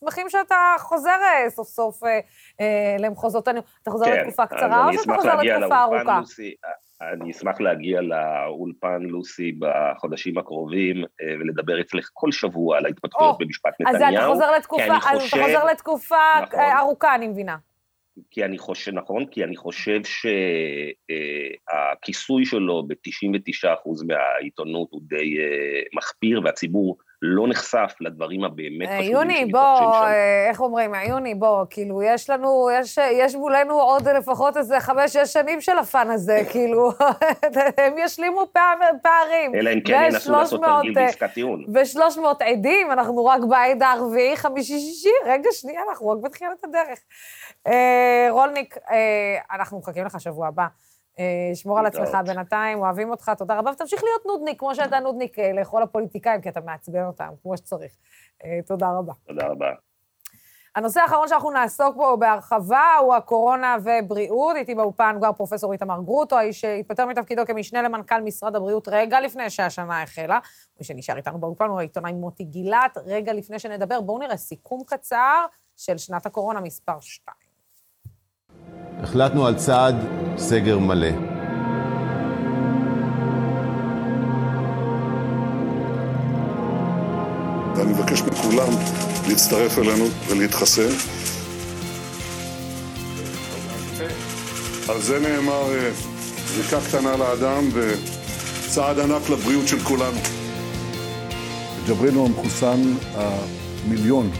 שמחים שאתה חוזר אה, סוף סוף אה, אה, למחוזותינו. אתה חוזר כן, לתקופה קצרה או שאתה חוזר לתקופה ארוכה? לוסי, אני אשמח להגיע לאולפן לוסי בחודשים הקרובים ולדבר אצלך כל שבוע על ההתפתחויות oh, במשפט נתניהו. אז אתה חוזר לתקופה, חושב, אתה חוזר לתקופה נכון, ארוכה, אני מבינה. כי אני חושב, נכון, כי אני חושב שהכיסוי שלו ב-99% מהעיתונות הוא די מחפיר, והציבור לא נחשף לדברים הבאמת חשובים יוני, בוא, איך אומרים, יוני, בוא, כאילו, יש לנו, יש, יש מולנו עוד לפחות איזה חמש-שש שנים של הפאן הזה, *laughs* כאילו, *laughs* הם ישלימו פער, פערים. אלא אם כן ינסו לעשות תרגיל בעסקת טיעון. ו-300 עדים, אנחנו רק בעד הרביעי, חמישי, שישי, רגע, שנייה, אנחנו רק בתחילת הדרך. רולניק, אנחנו מחכים לך שבוע הבא. שמור על עצמך בינתיים, אוהבים אותך, תודה רבה, ותמשיך להיות נודניק, כמו שאתה נודניק לכל הפוליטיקאים, כי אתה מעצבן אותם, כמו שצריך. תודה רבה. תודה רבה. הנושא האחרון שאנחנו נעסוק בו בהרחבה הוא הקורונה ובריאות. איתי באולפן כבר פרופ' איתמר גרוטו, האיש שהתפטר מתפקידו כמשנה למנכ"ל משרד הבריאות רגע לפני שהשנה החלה. מי שנשאר איתנו באולפן הוא העיתונאי מוטי גילת. רגע לפני שנדבר, בואו נראה סיכום קצר של שנת הקורונה מספר 2. החלטנו על צעד סגר מלא. ואני מבקש מכולם להצטרף אלינו ולהתחסן. על זה נאמר זריקה קטנה לאדם וצעד ענק לבריאות של כולנו. ג'בריל הוא המחוסן המיליון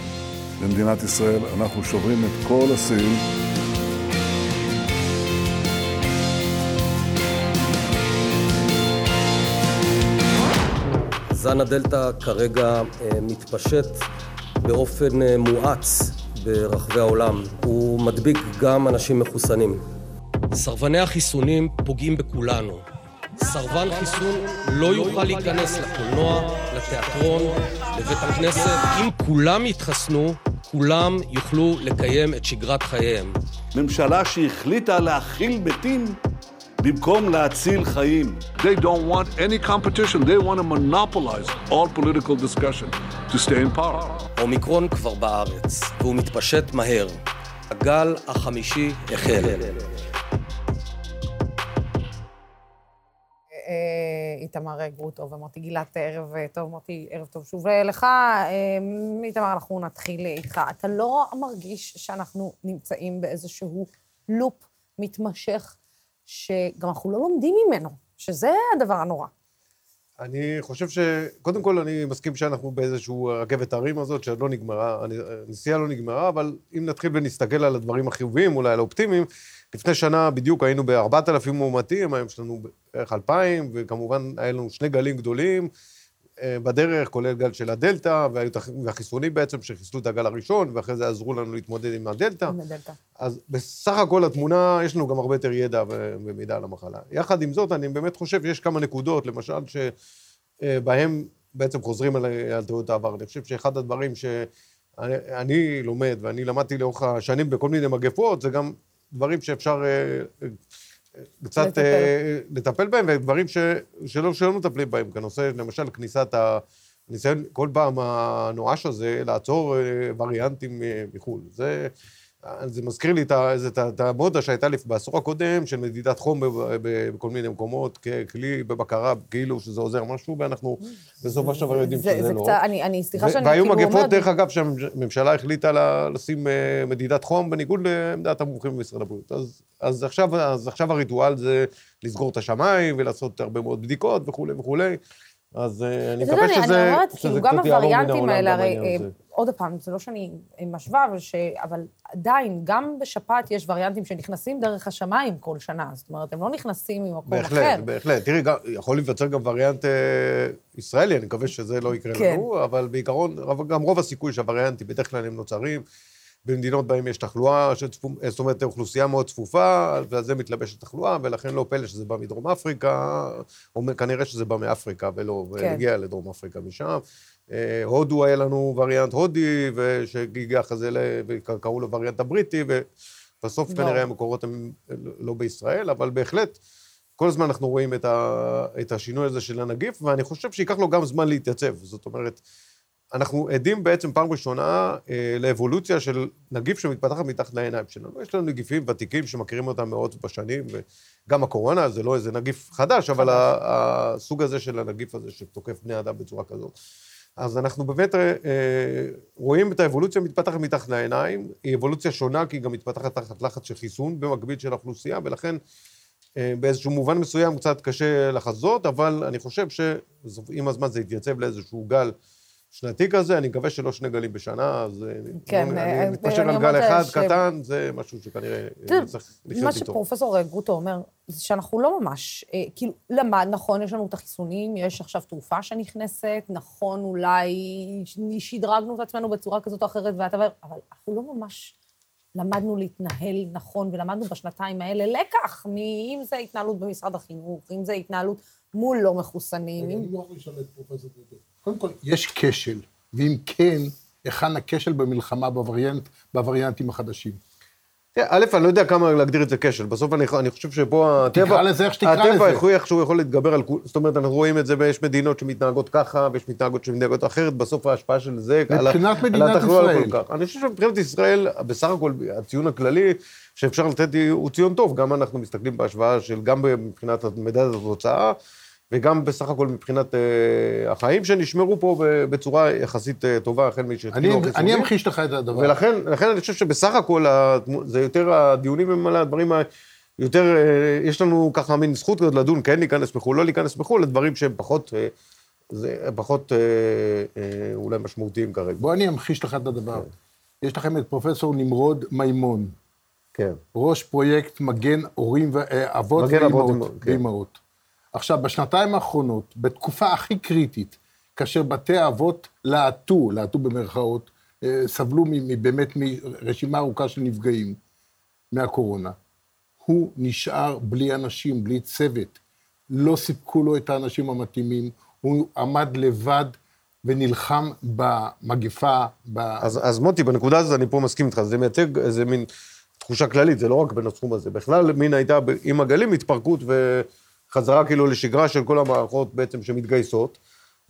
במדינת ישראל. אנחנו שוברים את כל השיאים. זן הדלתא כרגע אה, מתפשט באופן אה, מואץ ברחבי העולם. הוא מדביק גם אנשים מחוסנים. סרבני החיסונים פוגעים בכולנו. סרבן חיסון לא יוכל להיכנס לקולנוע, לתיאטרון, לבית הכנסת. אם כולם יתחסנו, כולם יוכלו לקיים את שגרת חייהם. ממשלה שהחליטה להכיל מתים במקום להציל חיים. They don't want any competition. They want to monopolize all political discussion to stay in power. האומיקרון כבר בארץ, והוא מתפשט מהר. הגל החמישי החל. אה, איתמר גרוטו ומוטי גילת, ערב אה, טוב, מוטי, ערב טוב שוב אה, לך. אה, איתמר, אנחנו נתחיל איתך. אתה לא מרגיש שאנחנו נמצאים באיזשהו לופ מתמשך, שגם אנחנו לא לומדים ממנו, שזה הדבר הנורא. אני חושב ש... קודם כל, אני מסכים שאנחנו באיזשהו רכבת הרים הזאת, שעוד לא נגמרה, הנסיעה לא נגמרה, אבל אם נתחיל ונסתכל על הדברים החיוביים, אולי על האופטימיים, לפני שנה בדיוק היינו ב-4,000 מאומתים, היום יש לנו בערך 2,000, וכמובן היה לנו שני גלים גדולים אה, בדרך, כולל גל של הדלתא, והחיסונים בעצם שחיסלו את הגל הראשון, ואחרי זה עזרו לנו להתמודד עם הדלתא. עם הדלתא. אז בסך הכל התמונה, יש לנו גם הרבה יותר ידע ומידע על המחלה. יחד עם זאת, אני באמת חושב שיש כמה נקודות, למשל, שבהם בעצם חוזרים על, על טעויות העבר. אני חושב שאחד הדברים שאני לומד, ואני למדתי לאורך השנים בכל מיני מגפות, זה גם דברים שאפשר אה, קצת לטפל, אה, לטפל בהם, ודברים ש, שלא, שלא מטפלים בהם, כנושא, למשל, כניסת ה... ניסיון כל פעם הנואש הזה לעצור אה, וריאנטים מחו"ל. זה, זה מזכיר לי את המודה שהייתה בעשור הקודם של מדידת חום בכל מיני מקומות, ככלי בבקרה, כאילו שזה עוזר משהו, ואנחנו בסופו של דבר יודעים שזה זה לא. קצת, אני, אני, סליחה שאני והיו כאילו מגפות, אומרת... דרך אגב, שהממשלה החליטה לשים אה, מדידת חום בניגוד לעמדת המומחים במשרד הבריאות. אז עכשיו הריטואל זה לסגור את השמיים ולעשות הרבה מאוד בדיקות וכולי וכולי. אז אה, אני מקווה שזה, אני אומרת, שזה כאילו, קצת יעבור מן העולם האלה, הרי, אה. עוד פעם, זה לא שאני משווה, אבל, ש... אבל עדיין, גם בשפעת יש וריאנטים שנכנסים דרך השמיים כל שנה. זאת אומרת, הם לא נכנסים ממקום אחר. בהחלט, בהחלט. תראי, גם- יכול להיווצר גם וריאנט אה, ישראלי, אני מקווה שזה לא יקרה כן. לנו, אבל בעיקרון, גם רוב הסיכוי שהווריאנטים, בדרך כלל הם נוצרים במדינות שבהן יש תחלואה, שצפו, זאת אומרת, אוכלוסייה מאוד צפופה, ועל זה מתלבשת תחלואה, ולכן לא פלא שזה בא מדרום אפריקה, או כנראה שזה בא מאפריקה ולא, כן. והגיע לדרום אפריקה משם. אה, הודו היה לנו וריאנט הודי, שהגיע אחרי זה, וקראו לו וריאנט הבריטי, ובסוף לא. כנראה המקורות הם לא בישראל, אבל בהחלט, כל הזמן אנחנו רואים את, ה, את השינוי הזה של הנגיף, ואני חושב שייקח לו גם זמן להתייצב. זאת אומרת, אנחנו עדים בעצם פעם ראשונה אה, לאבולוציה של נגיף שמתפתחת מתחת לעיניים שלנו. יש לנו נגיפים ותיקים שמכירים אותם מאות בשנים, וגם הקורונה זה לא איזה נגיף חדש, אבל ה- הסוג הזה של הנגיף הזה שתוקף בני אדם בצורה כזאת. אז אנחנו באמת אה, אה, רואים את האבולוציה מתפתחת מתחת לעיניים, היא אבולוציה שונה, כי היא גם מתפתחת תחת לחץ של חיסון במקביל של האוכלוסייה, ולכן אה, באיזשהו מובן מסוים קצת קשה לחזות, אבל אני חושב שעם הזמן זה יתייצב לאיזשהו גל שנתי כזה, אני מקווה שלא שני גלים בשנה, אז אה, כן, לא- אה, אני מתפשר אני על גל אחד ש- קטן, זה משהו שכנראה מה לחיות איתו. שפרופסור גרוטו אומר, זה שאנחנו לא ממש, אה, כאילו, למד, נכון, יש לנו את החיסונים, יש עכשיו תרופה שנכנסת, נכון, אולי שדרגנו את עצמנו בצורה כזאת או אחרת, ואתה אומר, אבל אנחנו לא ממש למדנו להתנהל נכון, ולמדנו בשנתיים האלה לקח, מ- אם זה התנהלות במשרד החינוך, אם זה התנהלות מול לא מחוסנים. אני לא יכול לשאול את פרופסור גרוטו. קודם כל, יש כשל, ואם כן, היכן הכשל במלחמה בווריאנט, בווריאנטים החדשים? א', אני לא יודע כמה להגדיר את זה כשל. בסוף אני, אני חושב שפה הטבע... תקרא לזה איך שתקרא הטבע לזה. איך איכשהו יכול להתגבר על... כול- זאת אומרת, אנחנו רואים את זה, ויש מדינות שמתנהגות ככה, ויש מתנהגות שמתנהגות אחרת, בסוף ההשפעה של זה... מבחינת מדינת לא ישראל. כל כך. אני חושב שמבחינת ישראל, בסך הכל, הציון הכללי שאפשר לתת הוא ציון טוב. גם אנחנו מסתכלים בהשוואה של, גם מבחינת מדד התוצאה, וגם בסך הכל מבחינת אה, החיים שנשמרו פה בצורה יחסית אה, טובה, החל משהתחילו אני- החיסונים. אני אמחיש לך את הדבר. ולכן לכן אני חושב שבסך הכל, זה יותר, הדיונים הם על הדברים ה... יותר, אה, יש לנו ככה מין זכות כזאת לדון, כן להיכנס בחו"ל, לא להיכנס בחו"ל, לדברים שהם פחות, אה, זה, פחות אה, אה, אולי משמעותיים כרגע. בוא אני אמחיש לך את הדבר. יש לכם את פרופסור נמרוד מימון. כן. ראש פרויקט מגן הורים, אה, אבות מגן אבות ואימהות. עכשיו, בשנתיים האחרונות, בתקופה הכי קריטית, כאשר בתי האבות להטו, להטו במרכאות, אה, סבלו באמת מרשימה ארוכה של נפגעים מהקורונה. הוא נשאר בלי אנשים, בלי צוות. לא סיפקו לו את האנשים המתאימים, הוא עמד לבד ונלחם במגפה, ב... אז, אז מוטי, בנקודה הזאת אני פה מסכים איתך, זה מייצג איזה מין תחושה כללית, זה לא רק בין התחום הזה. בכלל, מין הייתה עם הגלים התפרקות וחזרה כאילו לשגרה של כל המערכות בעצם שמתגייסות.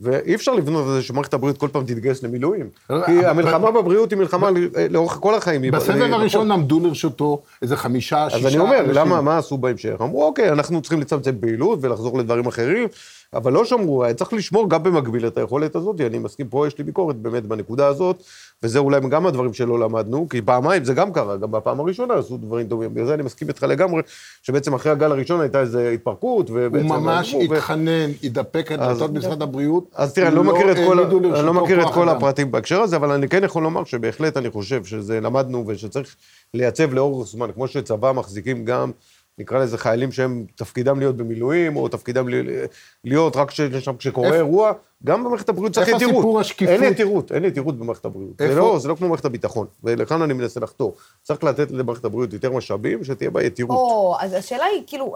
ואי אפשר לבנות על זה שמערכת הבריאות כל פעם תתגייס למילואים. כי המלחמה בבריאות היא מלחמה לאורך כל החיים. בסבב זה- הראשון עמדו לרשותו איזה חמישה, שישה אז אני אומר, אנשים. למה, מה עשו בהמשך? אמרו, אוקיי, אנחנו צריכים לצמצם פעילות ולחזור לדברים אחרים, אבל לא שמרו, צריך לשמור גם במקביל את היכולת הזאת, אני מסכים, פה יש לי ביקורת באמת בנקודה הזאת, וזה אולי גם הדברים שלא למדנו, כי פעמיים זה גם קרה, גם בפעם הראשונה עשו דברים טובים, בגלל זה אני מסכים איתך לגמרי, שבעצם אחרי הגל הראשון הייתה איזו התפרקות, הוא. ממש התחנן, התדפק על דלתות משרד הבריאות. אז תראה, אני לא מכיר את כל, אני לא מכיר את כל. הפרטים בהקשר הזה, אבל אני כן יכול לומר שבהחלט אני חושב שזה למדנו ושצריך לייצב לאורך זמן, כמו שצבא מחזיקים גם, נקרא לזה חיילים שהם תפקידם להיות במילואים, או תפקידם ל- להיות רק ש- שם כשקורה איפה- אירוע, גם במערכת הבריאות צריך איפה יתירות. סיפור השקיפות? אין יתירות, אין יתירות במערכת הבריאות. זה איפה- לא, זה לא כמו מערכת הביטחון, ולכאן אני מנסה לחתור. צריך לתת למערכת הבריאות יותר משאבים, שתהיה בה יתירות. או, אז השאלה היא, כאילו...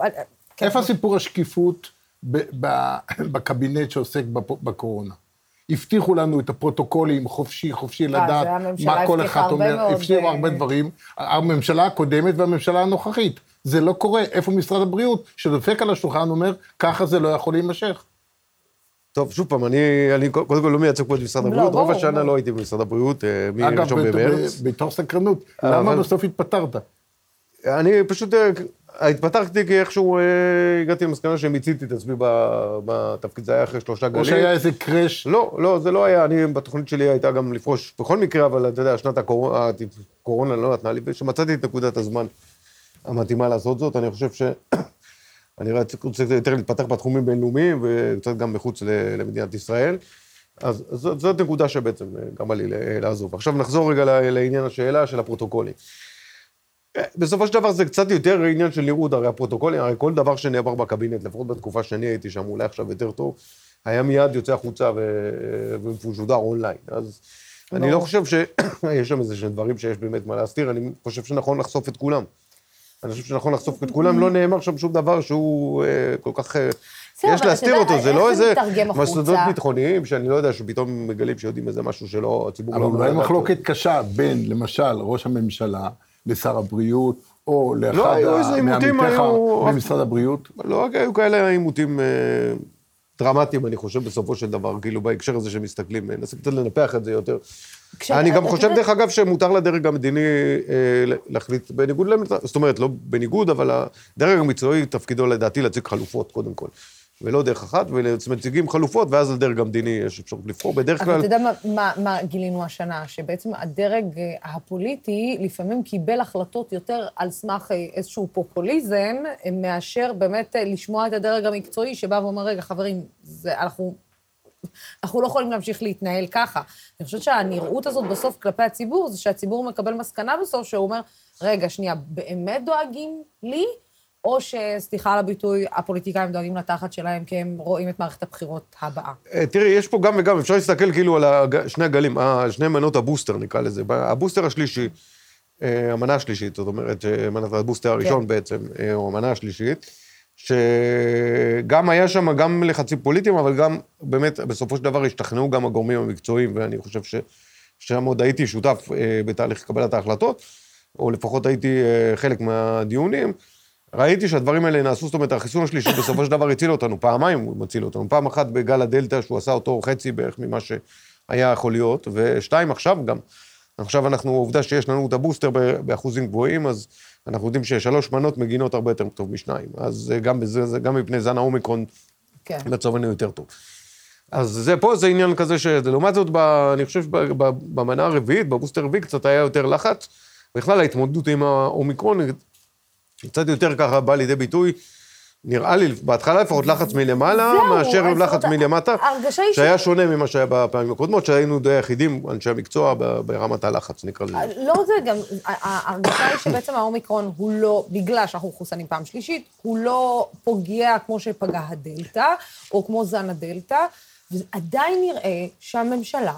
כן. איפה סיפור השקיפות ב- ב- *laughs* בקבינט שעוסק בפ- בקורונה? הבטיחו לנו את הפרוטוקולים, חופשי, חופשי אה, לדעת מה כל אחד אומר, הבטיחו אה, הרבה דברים. הממשלה הקודמת והממשלה הנוכחית. זה לא קורה. איפה משרד הבריאות, שדופק על השולחן, אומר, ככה זה לא יכול להימשך. טוב, שוב פעם, אני, אני קודם כל לא מייצג פה את משרד לא, הבריאות, רוב השנה. לא הייתי במשרד הבריאות, אה, אגב, מראשון ב- במרץ. ב- בתור סקרנות, למה אבל- בסוף התפטרת? אני פשוט אה, התפתחתי כי איכשהו אה, הגעתי למסקנה שמיציתי את עצמי בתפקיד, זה היה אחרי שלושה גלים. או שהיה איזה קראש? לא, לא, זה לא היה, אני, בתוכנית שלי הייתה גם לפרוש בכל מקרה, אבל אתה יודע, שנת הקורונה, הקורונה לא נתנה לי, ושמצאתי את נקודת הזמן המתאימה לעשות זאת, אני חושב ש... *coughs* אני רוצה יותר להתפתח בתחומים בינלאומיים, וקצת גם מחוץ למדינת ישראל. אז זאת, זאת נקודה שבעצם אה, גרמה לי לעזוב. עכשיו נחזור רגע לעניין השאלה של הפרוטוקולים. בסופו של דבר זה קצת יותר עניין של נראות, הרי הפרוטוקולים, הרי כל דבר שנאמר בקבינט, לפחות בתקופה שאני הייתי שם, אולי עכשיו יותר טוב, היה מיד יוצא החוצה ו- ומשודר אונליין. אז אני לא חושב שיש *coughs* שם איזה שהם דברים שיש באמת מה להסתיר, אני חושב שנכון לחשוף את כולם. אני חושב שנכון לחשוף את כולם, לא נאמר שם שום דבר שהוא אה, כל כך... אה, בסדר, יש אבל להסתיר אותו, זה לא זה איזה? מסודות ביטחוניים, שאני לא יודע, שפתאום מגלים שיודעים איזה משהו שלא, הציבור אבל לא... אולי לא- מחלוקת קשה בין, למשל, ראש הממשלה לשר הבריאות, או לאחד לא, היו איזה עימותים, היו- במשרד הבריאות. לא, היו כאלה עימותים אה, דרמטיים, אני חושב, בסופו של דבר, כאילו, בהקשר הזה שמסתכלים, אה, ננסה קצת לנפח את זה יותר. אני גם חושב, דרך אגב, שמותר לדרג המדיני אה, להחליט בניגוד למצב, זאת אומרת, לא בניגוד, אבל הדרג המקצועי, תפקידו לדעתי להציג חלופות, קודם כל. ולא דרך אחת, ומציגים חלופות, ואז לדרג המדיני יש אפשרות לבחור. בדרך אבל כלל... אתה יודע מה, מה, מה גילינו השנה? שבעצם הדרג אה, הפוליטי לפעמים קיבל החלטות יותר על סמך אה, איזשהו פופוליזם, אה, מאשר באמת לשמוע את הדרג המקצועי שבא ואומר, רגע, חברים, זה, אנחנו, אנחנו לא יכולים להמשיך להתנהל ככה. אני חושבת שהנראות הזאת בסוף כלפי הציבור, זה שהציבור מקבל מסקנה בסוף, שהוא אומר, רגע, שנייה, באמת דואגים לי? או שסליחה על הביטוי, הפוליטיקאים דואגים לתחת שלהם כי הם רואים את מערכת הבחירות הבאה. אה, תראי, יש פה גם וגם, אפשר להסתכל כאילו על שני הגלים, אה, שני מנות הבוסטר נקרא לזה. הבוסטר השלישי, אה, המנה השלישית, זאת אומרת, מנת הבוסטר הראשון כן. בעצם, או המנה השלישית, שגם היה שם גם לחצים פוליטיים, אבל גם באמת, בסופו של דבר השתכנעו גם הגורמים המקצועיים, ואני חושב ש... שם עוד הייתי שותף בתהליך קבלת ההחלטות, או לפחות הייתי חלק מהדיונים. ראיתי שהדברים האלה נעשו, זאת אומרת, החיסון השלישי בסופו של דבר הציל אותנו, פעמיים הוא מציל אותנו. פעם אחת בגל הדלתא, שהוא עשה אותו חצי בערך ממה שהיה יכול להיות, ושתיים, עכשיו גם. עכשיו אנחנו, עובדה שיש לנו את הבוסטר באחוזים גבוהים, אז אנחנו יודעים ששלוש מנות מגינות הרבה יותר טוב משניים. אז אה, גם בזה, זה- גם מפני זן האומיקרון, כן. מצבנו יותר טוב. אז זה פה, זה עניין כזה ש... לעומת זאת, ב, אני חושב שבמנה הרביעית, בבוסטר הרביעי, קצת היה יותר לחץ. בכלל, ההתמודדות עם האומיקרון קצת יותר ככה בא לידי ביטוי. נראה לי, בהתחלה לפחות לחץ מלמעלה, זהו, מאשר לחץ מלמטה, ההרגשה היא ש- שהיה שונה ממה שהיה בפעמים הקודמות, שהיינו די היחידים, אנשי המקצוע, ברמת הלחץ, נקרא לזה. לא זה גם, ההרגשה היא שבעצם האומיקרון הוא לא, בגלל שאנחנו מחוסנים פעם שלישית, הוא לא פוגע כמו שפגע הדלתא, או כמו זן הדלתא. ועדיין נראה שהממשלה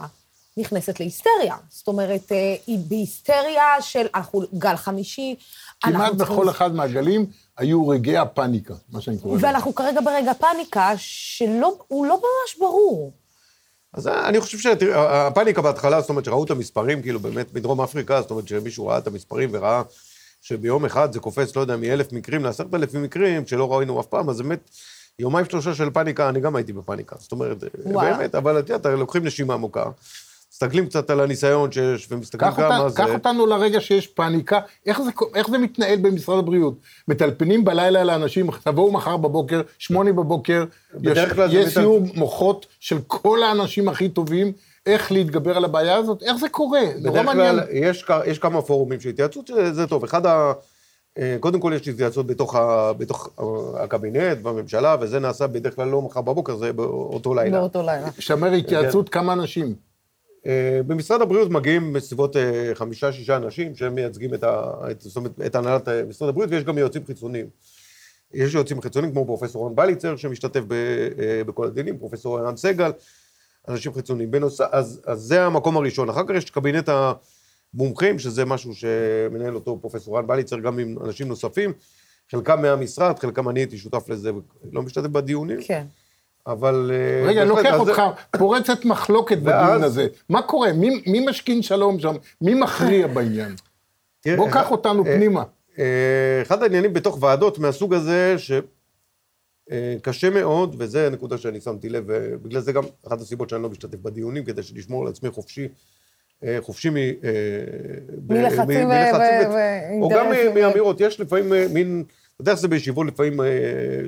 נכנסת להיסטריה. זאת אומרת, אה, היא בהיסטריה של, אנחנו גל חמישי, כמעט בכל אחד מהגלים היו רגעי הפאניקה, מה שאני קורא לזה. ואנחנו כרגע ברגע פאניקה, שהוא לא ממש ברור. אז אני חושב שהפאניקה בהתחלה, זאת אומרת, שראו את המספרים, כאילו, באמת, מדרום אפריקה, זאת אומרת, שמישהו ראה את המספרים וראה שביום אחד זה קופץ, לא יודע, מאלף מקרים לעשרת אלפים מקרים, שלא ראינו אף פעם, אז באמת, יומיים שלושה של פאניקה, אני גם הייתי בפאניקה. זאת אומרת, וואלה. באמת, אבל את יודעת, לוקחים נשימה עמוקה, מסתכלים קצת על הניסיון שיש, ומסתכלים כמה אותה, זה... קח אותנו לרגע שיש פאניקה, איך זה, איך זה מתנהל במשרד הבריאות? מטלפנים בלילה לאנשים, תבואו מחר בבוקר, שמונה בבוקר, בדרך יש, זה יש מטל- סיור מוחות של כל האנשים הכי טובים, איך להתגבר על הבעיה הזאת, איך זה קורה? נורא בדרך מעניין. כלל, יש, יש כמה פורומים של התייעצות, שזה טוב. אחד ה... אה, קודם כל יש התייעצות בתוך, ה, בתוך הקבינט, בממשלה, וזה נעשה בדרך כלל לא מחר בבוקר, זה באותו לילה. באותו לילה. שמר התייעצות, כמה אנשים? אה, במשרד הבריאות מגיעים בסביבות אה, חמישה-שישה אנשים שהם מייצגים את, ה, את, זאת אומרת, את הנהלת אה, משרד הבריאות, ויש גם יועצים חיצוניים. יש יועצים חיצוניים כמו פרופסור רון בליצר, שמשתתף ב, בכל הדינים, פרופסור ערן סגל, אנשים חיצוניים. בנוס... אז, אז זה המקום הראשון. אחר כך יש קבינט המומחים, שזה משהו שמנהל אותו פרופסור רן בליצר, גם עם אנשים נוספים, חלקם מהמשרד, חלקם אני הייתי שותף לזה, לא משתתף בדיונים. כן. אבל... אה, רגע, אני לוקח אותך, פורצת מחלוקת בדיון הזה. מה קורה? מי, משכין שלום שם? מי מכריע *laughs* בעניין? בוא קח אותנו אה, פנימה. אה, אחד העניינים בתוך ועדות מהסוג הזה, שקשה מאוד, וזו הנקודה שאני שמתי לב, ובגלל זה גם אחת הסיבות שאני לא משתתף בדיונים, כדי לשמור על עצמי חופשי, חופשי מ... מלחצים מ- ו- מלחצים ו- או גם ואינטרסים. מאמירות, יש לפעמים מין, אתה יודע איך זה בישיבות לפעמים,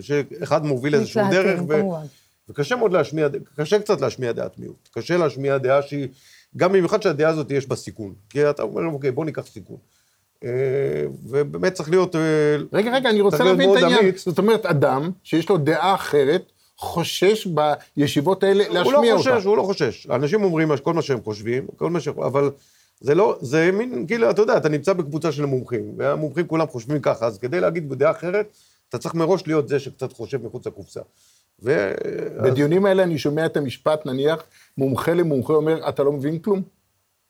שאחד מוביל איזשהו דרך, ו- כמובן. וקשה מאוד להשמיע, קשה קצת להשמיע דעת מיעוט. קשה להשמיע דעה שהיא, גם במיוחד שהדעה הזאת יש בה סיכון. כי אתה אומר, אוקיי, בוא ניקח סיכון. אה, ובאמת צריך להיות... אה, רגע, רגע, אני רוצה להבין את העניין. אמיץ. זאת אומרת, אדם שיש לו דעה אחרת, חושש בישיבות האלה הוא להשמיע לא אותה. חושש, הוא לא חושש. אנשים אומרים כל מה שהם חושבים, כל מה ש... אבל זה לא, זה מין, כאילו, אתה יודע, אתה נמצא בקבוצה של מומחים, והמומחים כולם חושבים ככה, אז כדי להגיד בדעה אחרת, אתה צריך מראש להיות זה שקצת חושב מחוץ לקופסה. ו... בדיונים האלה אני שומע את המשפט, נניח, מומחה למומחה אומר, אתה לא מבין כלום?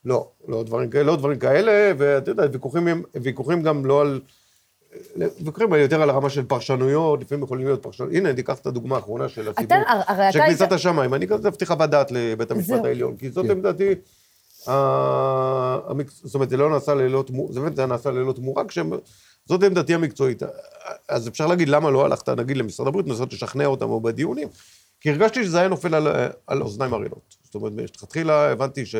לא, לא דברים לא דברים כאלה, ואתה יודע, ויכוחים, הם- ויכוחים גם לא על... ויכוחים יותר על הרמה של פרשנויות, לפעמים יכולים להיות פרשנויות. הנה, תיקח את הדוגמה האחרונה של הציבור. של כניסת השמיים. אני כתבתי חוות דעת לבית המשפט. העליון, כי זאת עמדתי, ה- המקצ- זאת אומרת, זה לא נעשה ללא תמורה, זה באמת זה נעשה ללא תמורה, כשהם... זאת עמדתי המקצועית. אז אפשר להגיד, למה לא הלכת, נגיד, למשרד הבריאות, לנסות לשכנע אותם או בדיונים? כי הרגשתי שזה היה נופל על, על אוזניים ערלות. זאת אומרת, מלכתחילה הבנתי ש,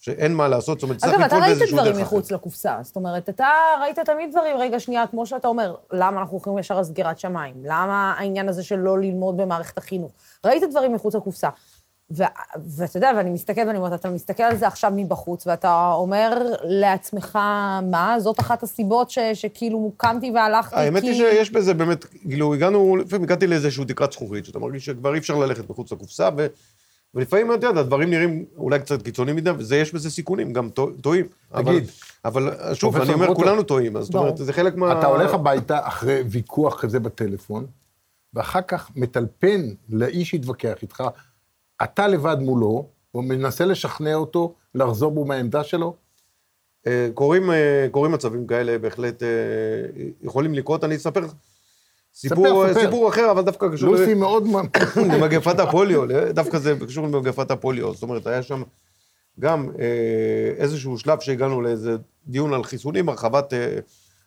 שאין מה לעשות, זאת אומרת, צריך אגב, אתה לפעול ראית באיזשהו דברים דרך אחרת. מחוץ לקופסה. זאת אומרת, אתה ראית תמיד דברים, רגע, שנייה, כמו שאתה אומר, למה אנחנו הולכים ישר על סגירת שמיים? למה העניין הזה של לא ללמוד במערכת החינוך? ראית דברים מחוץ לקופסה. ו- ואתה יודע, ואני מסתכלת ואני אומרת, אתה מסתכל על זה עכשיו מבחוץ, ואתה אומר לעצמך, מה? זאת אחת הסיבות ש- שכאילו קמתי והלכתי, האמת כי... היא שיש בזה באמת, כאילו, הגענו, לפעמים הגעתי לאיזושהי תקרת זכוכית, שאתה מרגיש שכבר אי אפשר ללכת מחוץ לקופסה, ו... ולפעמים, אתה יודע, הדברים נראים אולי קצת קיצוניים מדי, ויש בזה סיכונים, גם טוע- טועים. אבל- תגיד, אבל שוב, פרופסור אני אומר, כולנו טועים, אז זאת אומרת, זה חלק מה... אתה הולך הביתה אחרי ויכוח כזה בטלפון, ואחר כך מטלפן לאיש שהתווכח איתך, אתה לבד מולו, ומנסה לשכנע אותו לחזור בו מהעמדה שלו? אה, קורים, אה, קורים מצבים כאלה, בהחלט אה, יכולים לקרות. אני אספר לך סיפור, ספר. סיפור אחר, אבל דווקא קשור... לוסי מאוד... למגפת *coughs* הפוליו, דווקא זה קשור למגפת הפוליו. זאת אומרת, היה שם גם איזשהו שלב שהגענו לאיזה דיון על חיסונים, הרחבת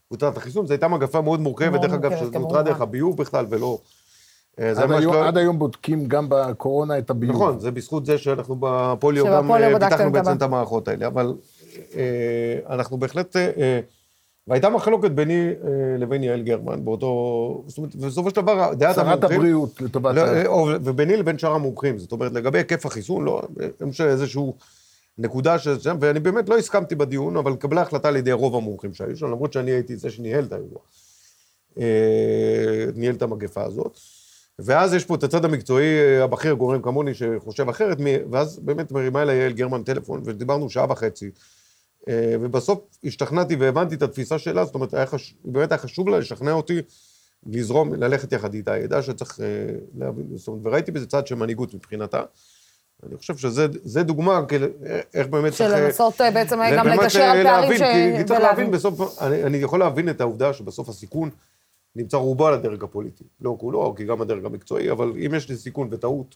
קבוצת החיסון. זו הייתה מגפה מאוד מורכבת, דרך אגב, שנותרה. דרך הביוב בכלל, ולא... אה, זה עד היום, לא- עד היום בודקים גם בקורונה את הביוב. נכון, זה בזכות זה שאנחנו בפוליו גם אה, פיתחנו בעצם. את המערכות האלה, אבל אה, אנחנו בהחלט... אה, אה, והייתה מחלוקת ביני אה, לבין יעל גרמן באותו... זאת אומרת, בסופו של דבר, דעת שרת המומחים... הבריאות, לטובת לא, אה, וביני לבין שאר המומחים. זאת אומרת, לגבי היקף החיסון, לא, יש איזשהו נקודה ש... ואני באמת לא הסכמתי בדיון, אבל קבלה החלטה על ידי רוב המומחים שהיו שם, למרות שאני הייתי זה שניהל את האירוע. אה, ניהל את המגפה הזאת. ואז יש פה את הצד המקצועי אה, הבכיר, גורם כמוני, שחושב אחרת, ואז באמת מרימה אליי יעל גרמן טלפון, ודיברנו שעה וחצי. אה, ובסוף השתכנעתי והבנתי את התפיסה שלה, זאת אומרת, היה חש... באמת היה חשוב לה לשכנע אותי לזרום, ללכת יחד איתה, היא ידעה שצריך אה, להבין, זאת אומרת, וראיתי בזה צד של מנהיגות מבחינתה. אני חושב שזה דוגמה, כאילו, איך באמת צריך... של לנסות בעצם גם לגשר על פערים ש... כי צריך להבין בסוף, אני, אני יכול להבין את העובדה שבסוף הסיכון נמצא רובו על הדרג הפוליטי. לא כולו, כי גם הדרג המקצועי, אבל אם יש לי סיכון וטעות,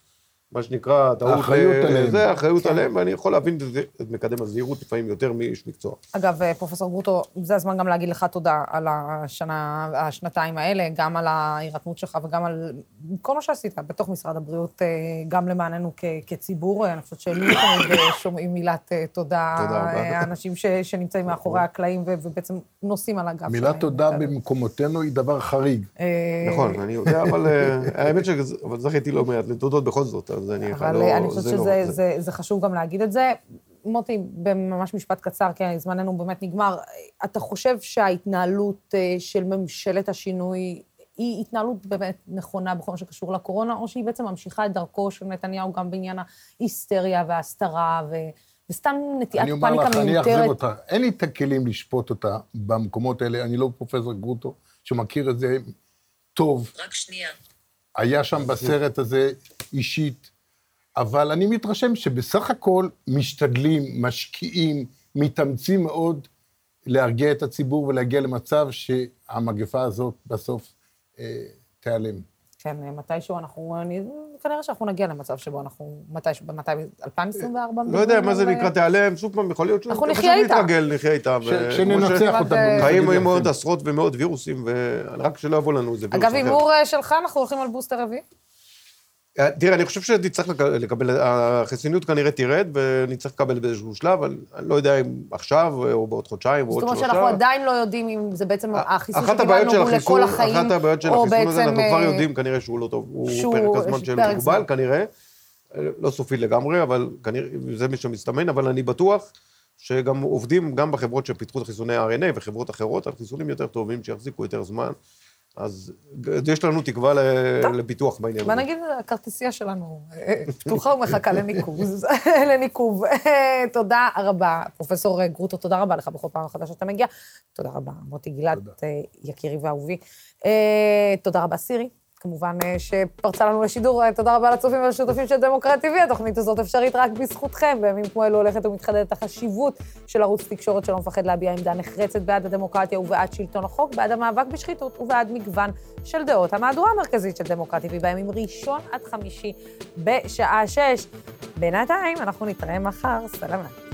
מה שנקרא, טעות... האחריות אה, עליהם. זה, האחריות כן. עליהם, ואני יכול להבין את מקדם הזהירות לפעמים יותר מאיש מקצוע. אגב, אה, פרופסור גרוטו, זה הזמן גם להגיד לך תודה על השנה, השנתיים האלה, גם על ההירתמות שלך וגם על כל מה שעשית בתוך משרד הבריאות, אה, גם למעננו כ- כציבור. אני חושבת שלי תמיד אה, שומעים מילת אה, תודה, תודה. אה, האנשים ש- שנמצאים מאחורי הקלעים ו- ובעצם נושאים על הגב מילת. תודה במקומותינו היא דבר חריג. אה, נכון, אני יודע, אבל אה, *laughs* האמת שזכיתי לא מעט לתודות בכל זאת, אז אני אבל לא... אני חושבת לא- שזה זה- זה, זה חשוב גם להגיד את זה. מוטי, בממש משפט קצר, כי זמננו באמת נגמר. אתה חושב שההתנהלות אה, של ממשלת השינוי היא התנהלות באמת נכונה בכל מה שקשור לקורונה, או שהיא בעצם ממשיכה את דרכו של נתניהו גם בעניין ההיסטריה וההסתרה ו... וסתם נטיית אני אומר פאניקה לך, אני מיותרת? אותך. אין לי את הכלים לשפוט אותה במקומות האלה. אני לא פרופסור גרוטו, שמכיר את זה טוב. רק שנייה. היה שם בסרט הזה אישית, אבל אני מתרשם שבסך הכל משתדלים, משקיעים, מתאמצים מאוד להרגיע את הציבור ולהגיע למצב שהמגפה הזאת בסוף אה, תיעלם. כן, מתישהו אנחנו... אני, כנראה שאנחנו נגיע למצב שבו אנחנו... מתישהו, מתי? 2024? לא יודע מה זה נקרא על- תיעלם, שוב פעם, יכול להיות אנחנו פשוט נחיה איתה. נתרגל, נחיה איתה. שננצח ש- אותה חיים עם עוד. עשרות ומאות וירוסים, ורק שלא יבוא לנו איזה וירוס אגב, אחר. הימור אה, שלך, אנחנו הולכים על בוסטר רביעי? אה, תראה, אני חושב שנצטרך לק- לקבל, החיסוניות כנראה תרד, ונצטרך לקבל באיזשהו שלב, אבל אני לא יודע אם עכשיו, או בעוד חודשיים, או זאת עוד אומרת שלושה. שאנחנו עדיין לא יודעים אם זה בעצם החיסון אחת הבעיות שקיבלנו של הוא החיסון, לכל החיים, אחת הבעיות של החיסון הזה, אנחנו כבר אה, יודעים כנראה שהוא לא טוב, הוא פרק הזמן שלו פרק מוגבל. כנראה, אה, לא סופי לגמרי, אבל כנראה זה מי שמסתמן, אבל אני בטוח שגם עובדים גם בחברות שפיתחו את חיסוני ה-RNA וחברות אחרות על חיסונים יותר טובים שיחזיקו יותר זמן, אז יש לנו תקווה ל- לפיתוח בעניין הזה. נגיד, הכרטיסייה שלנו אה, פתוחה ומחכה לניקוז, *laughs* לניקוב. אה, תודה רבה, פרופסור גרוטו, תודה רבה לך בכל פעם מחדש שאתה מגיע. תודה רבה, מוטי גילת, אה, יקירי ואהובי. אה, תודה רבה, סירי. כמובן אה, שפרצה לנו לשידור, אה, תודה רבה לצופים ולשותפים של דמוקרט TV, התוכנית הזאת אפשרית רק בזכותכם. בימים כמו אלו הולכת ומתחדדת החשיבות של ערוץ תקשורת שלא מפחד להביע עמדה נחרצת בעד הדמוקרטיה ובעד שלטון החוק, בעד המאבק בשחיתות ובעד מגוון של דעות. המהדורה המרכזית של דמוקרט TV בימים ראשון עד חמישי בשעה שש. בינתיים, אנחנו נתראה מחר, סלמת.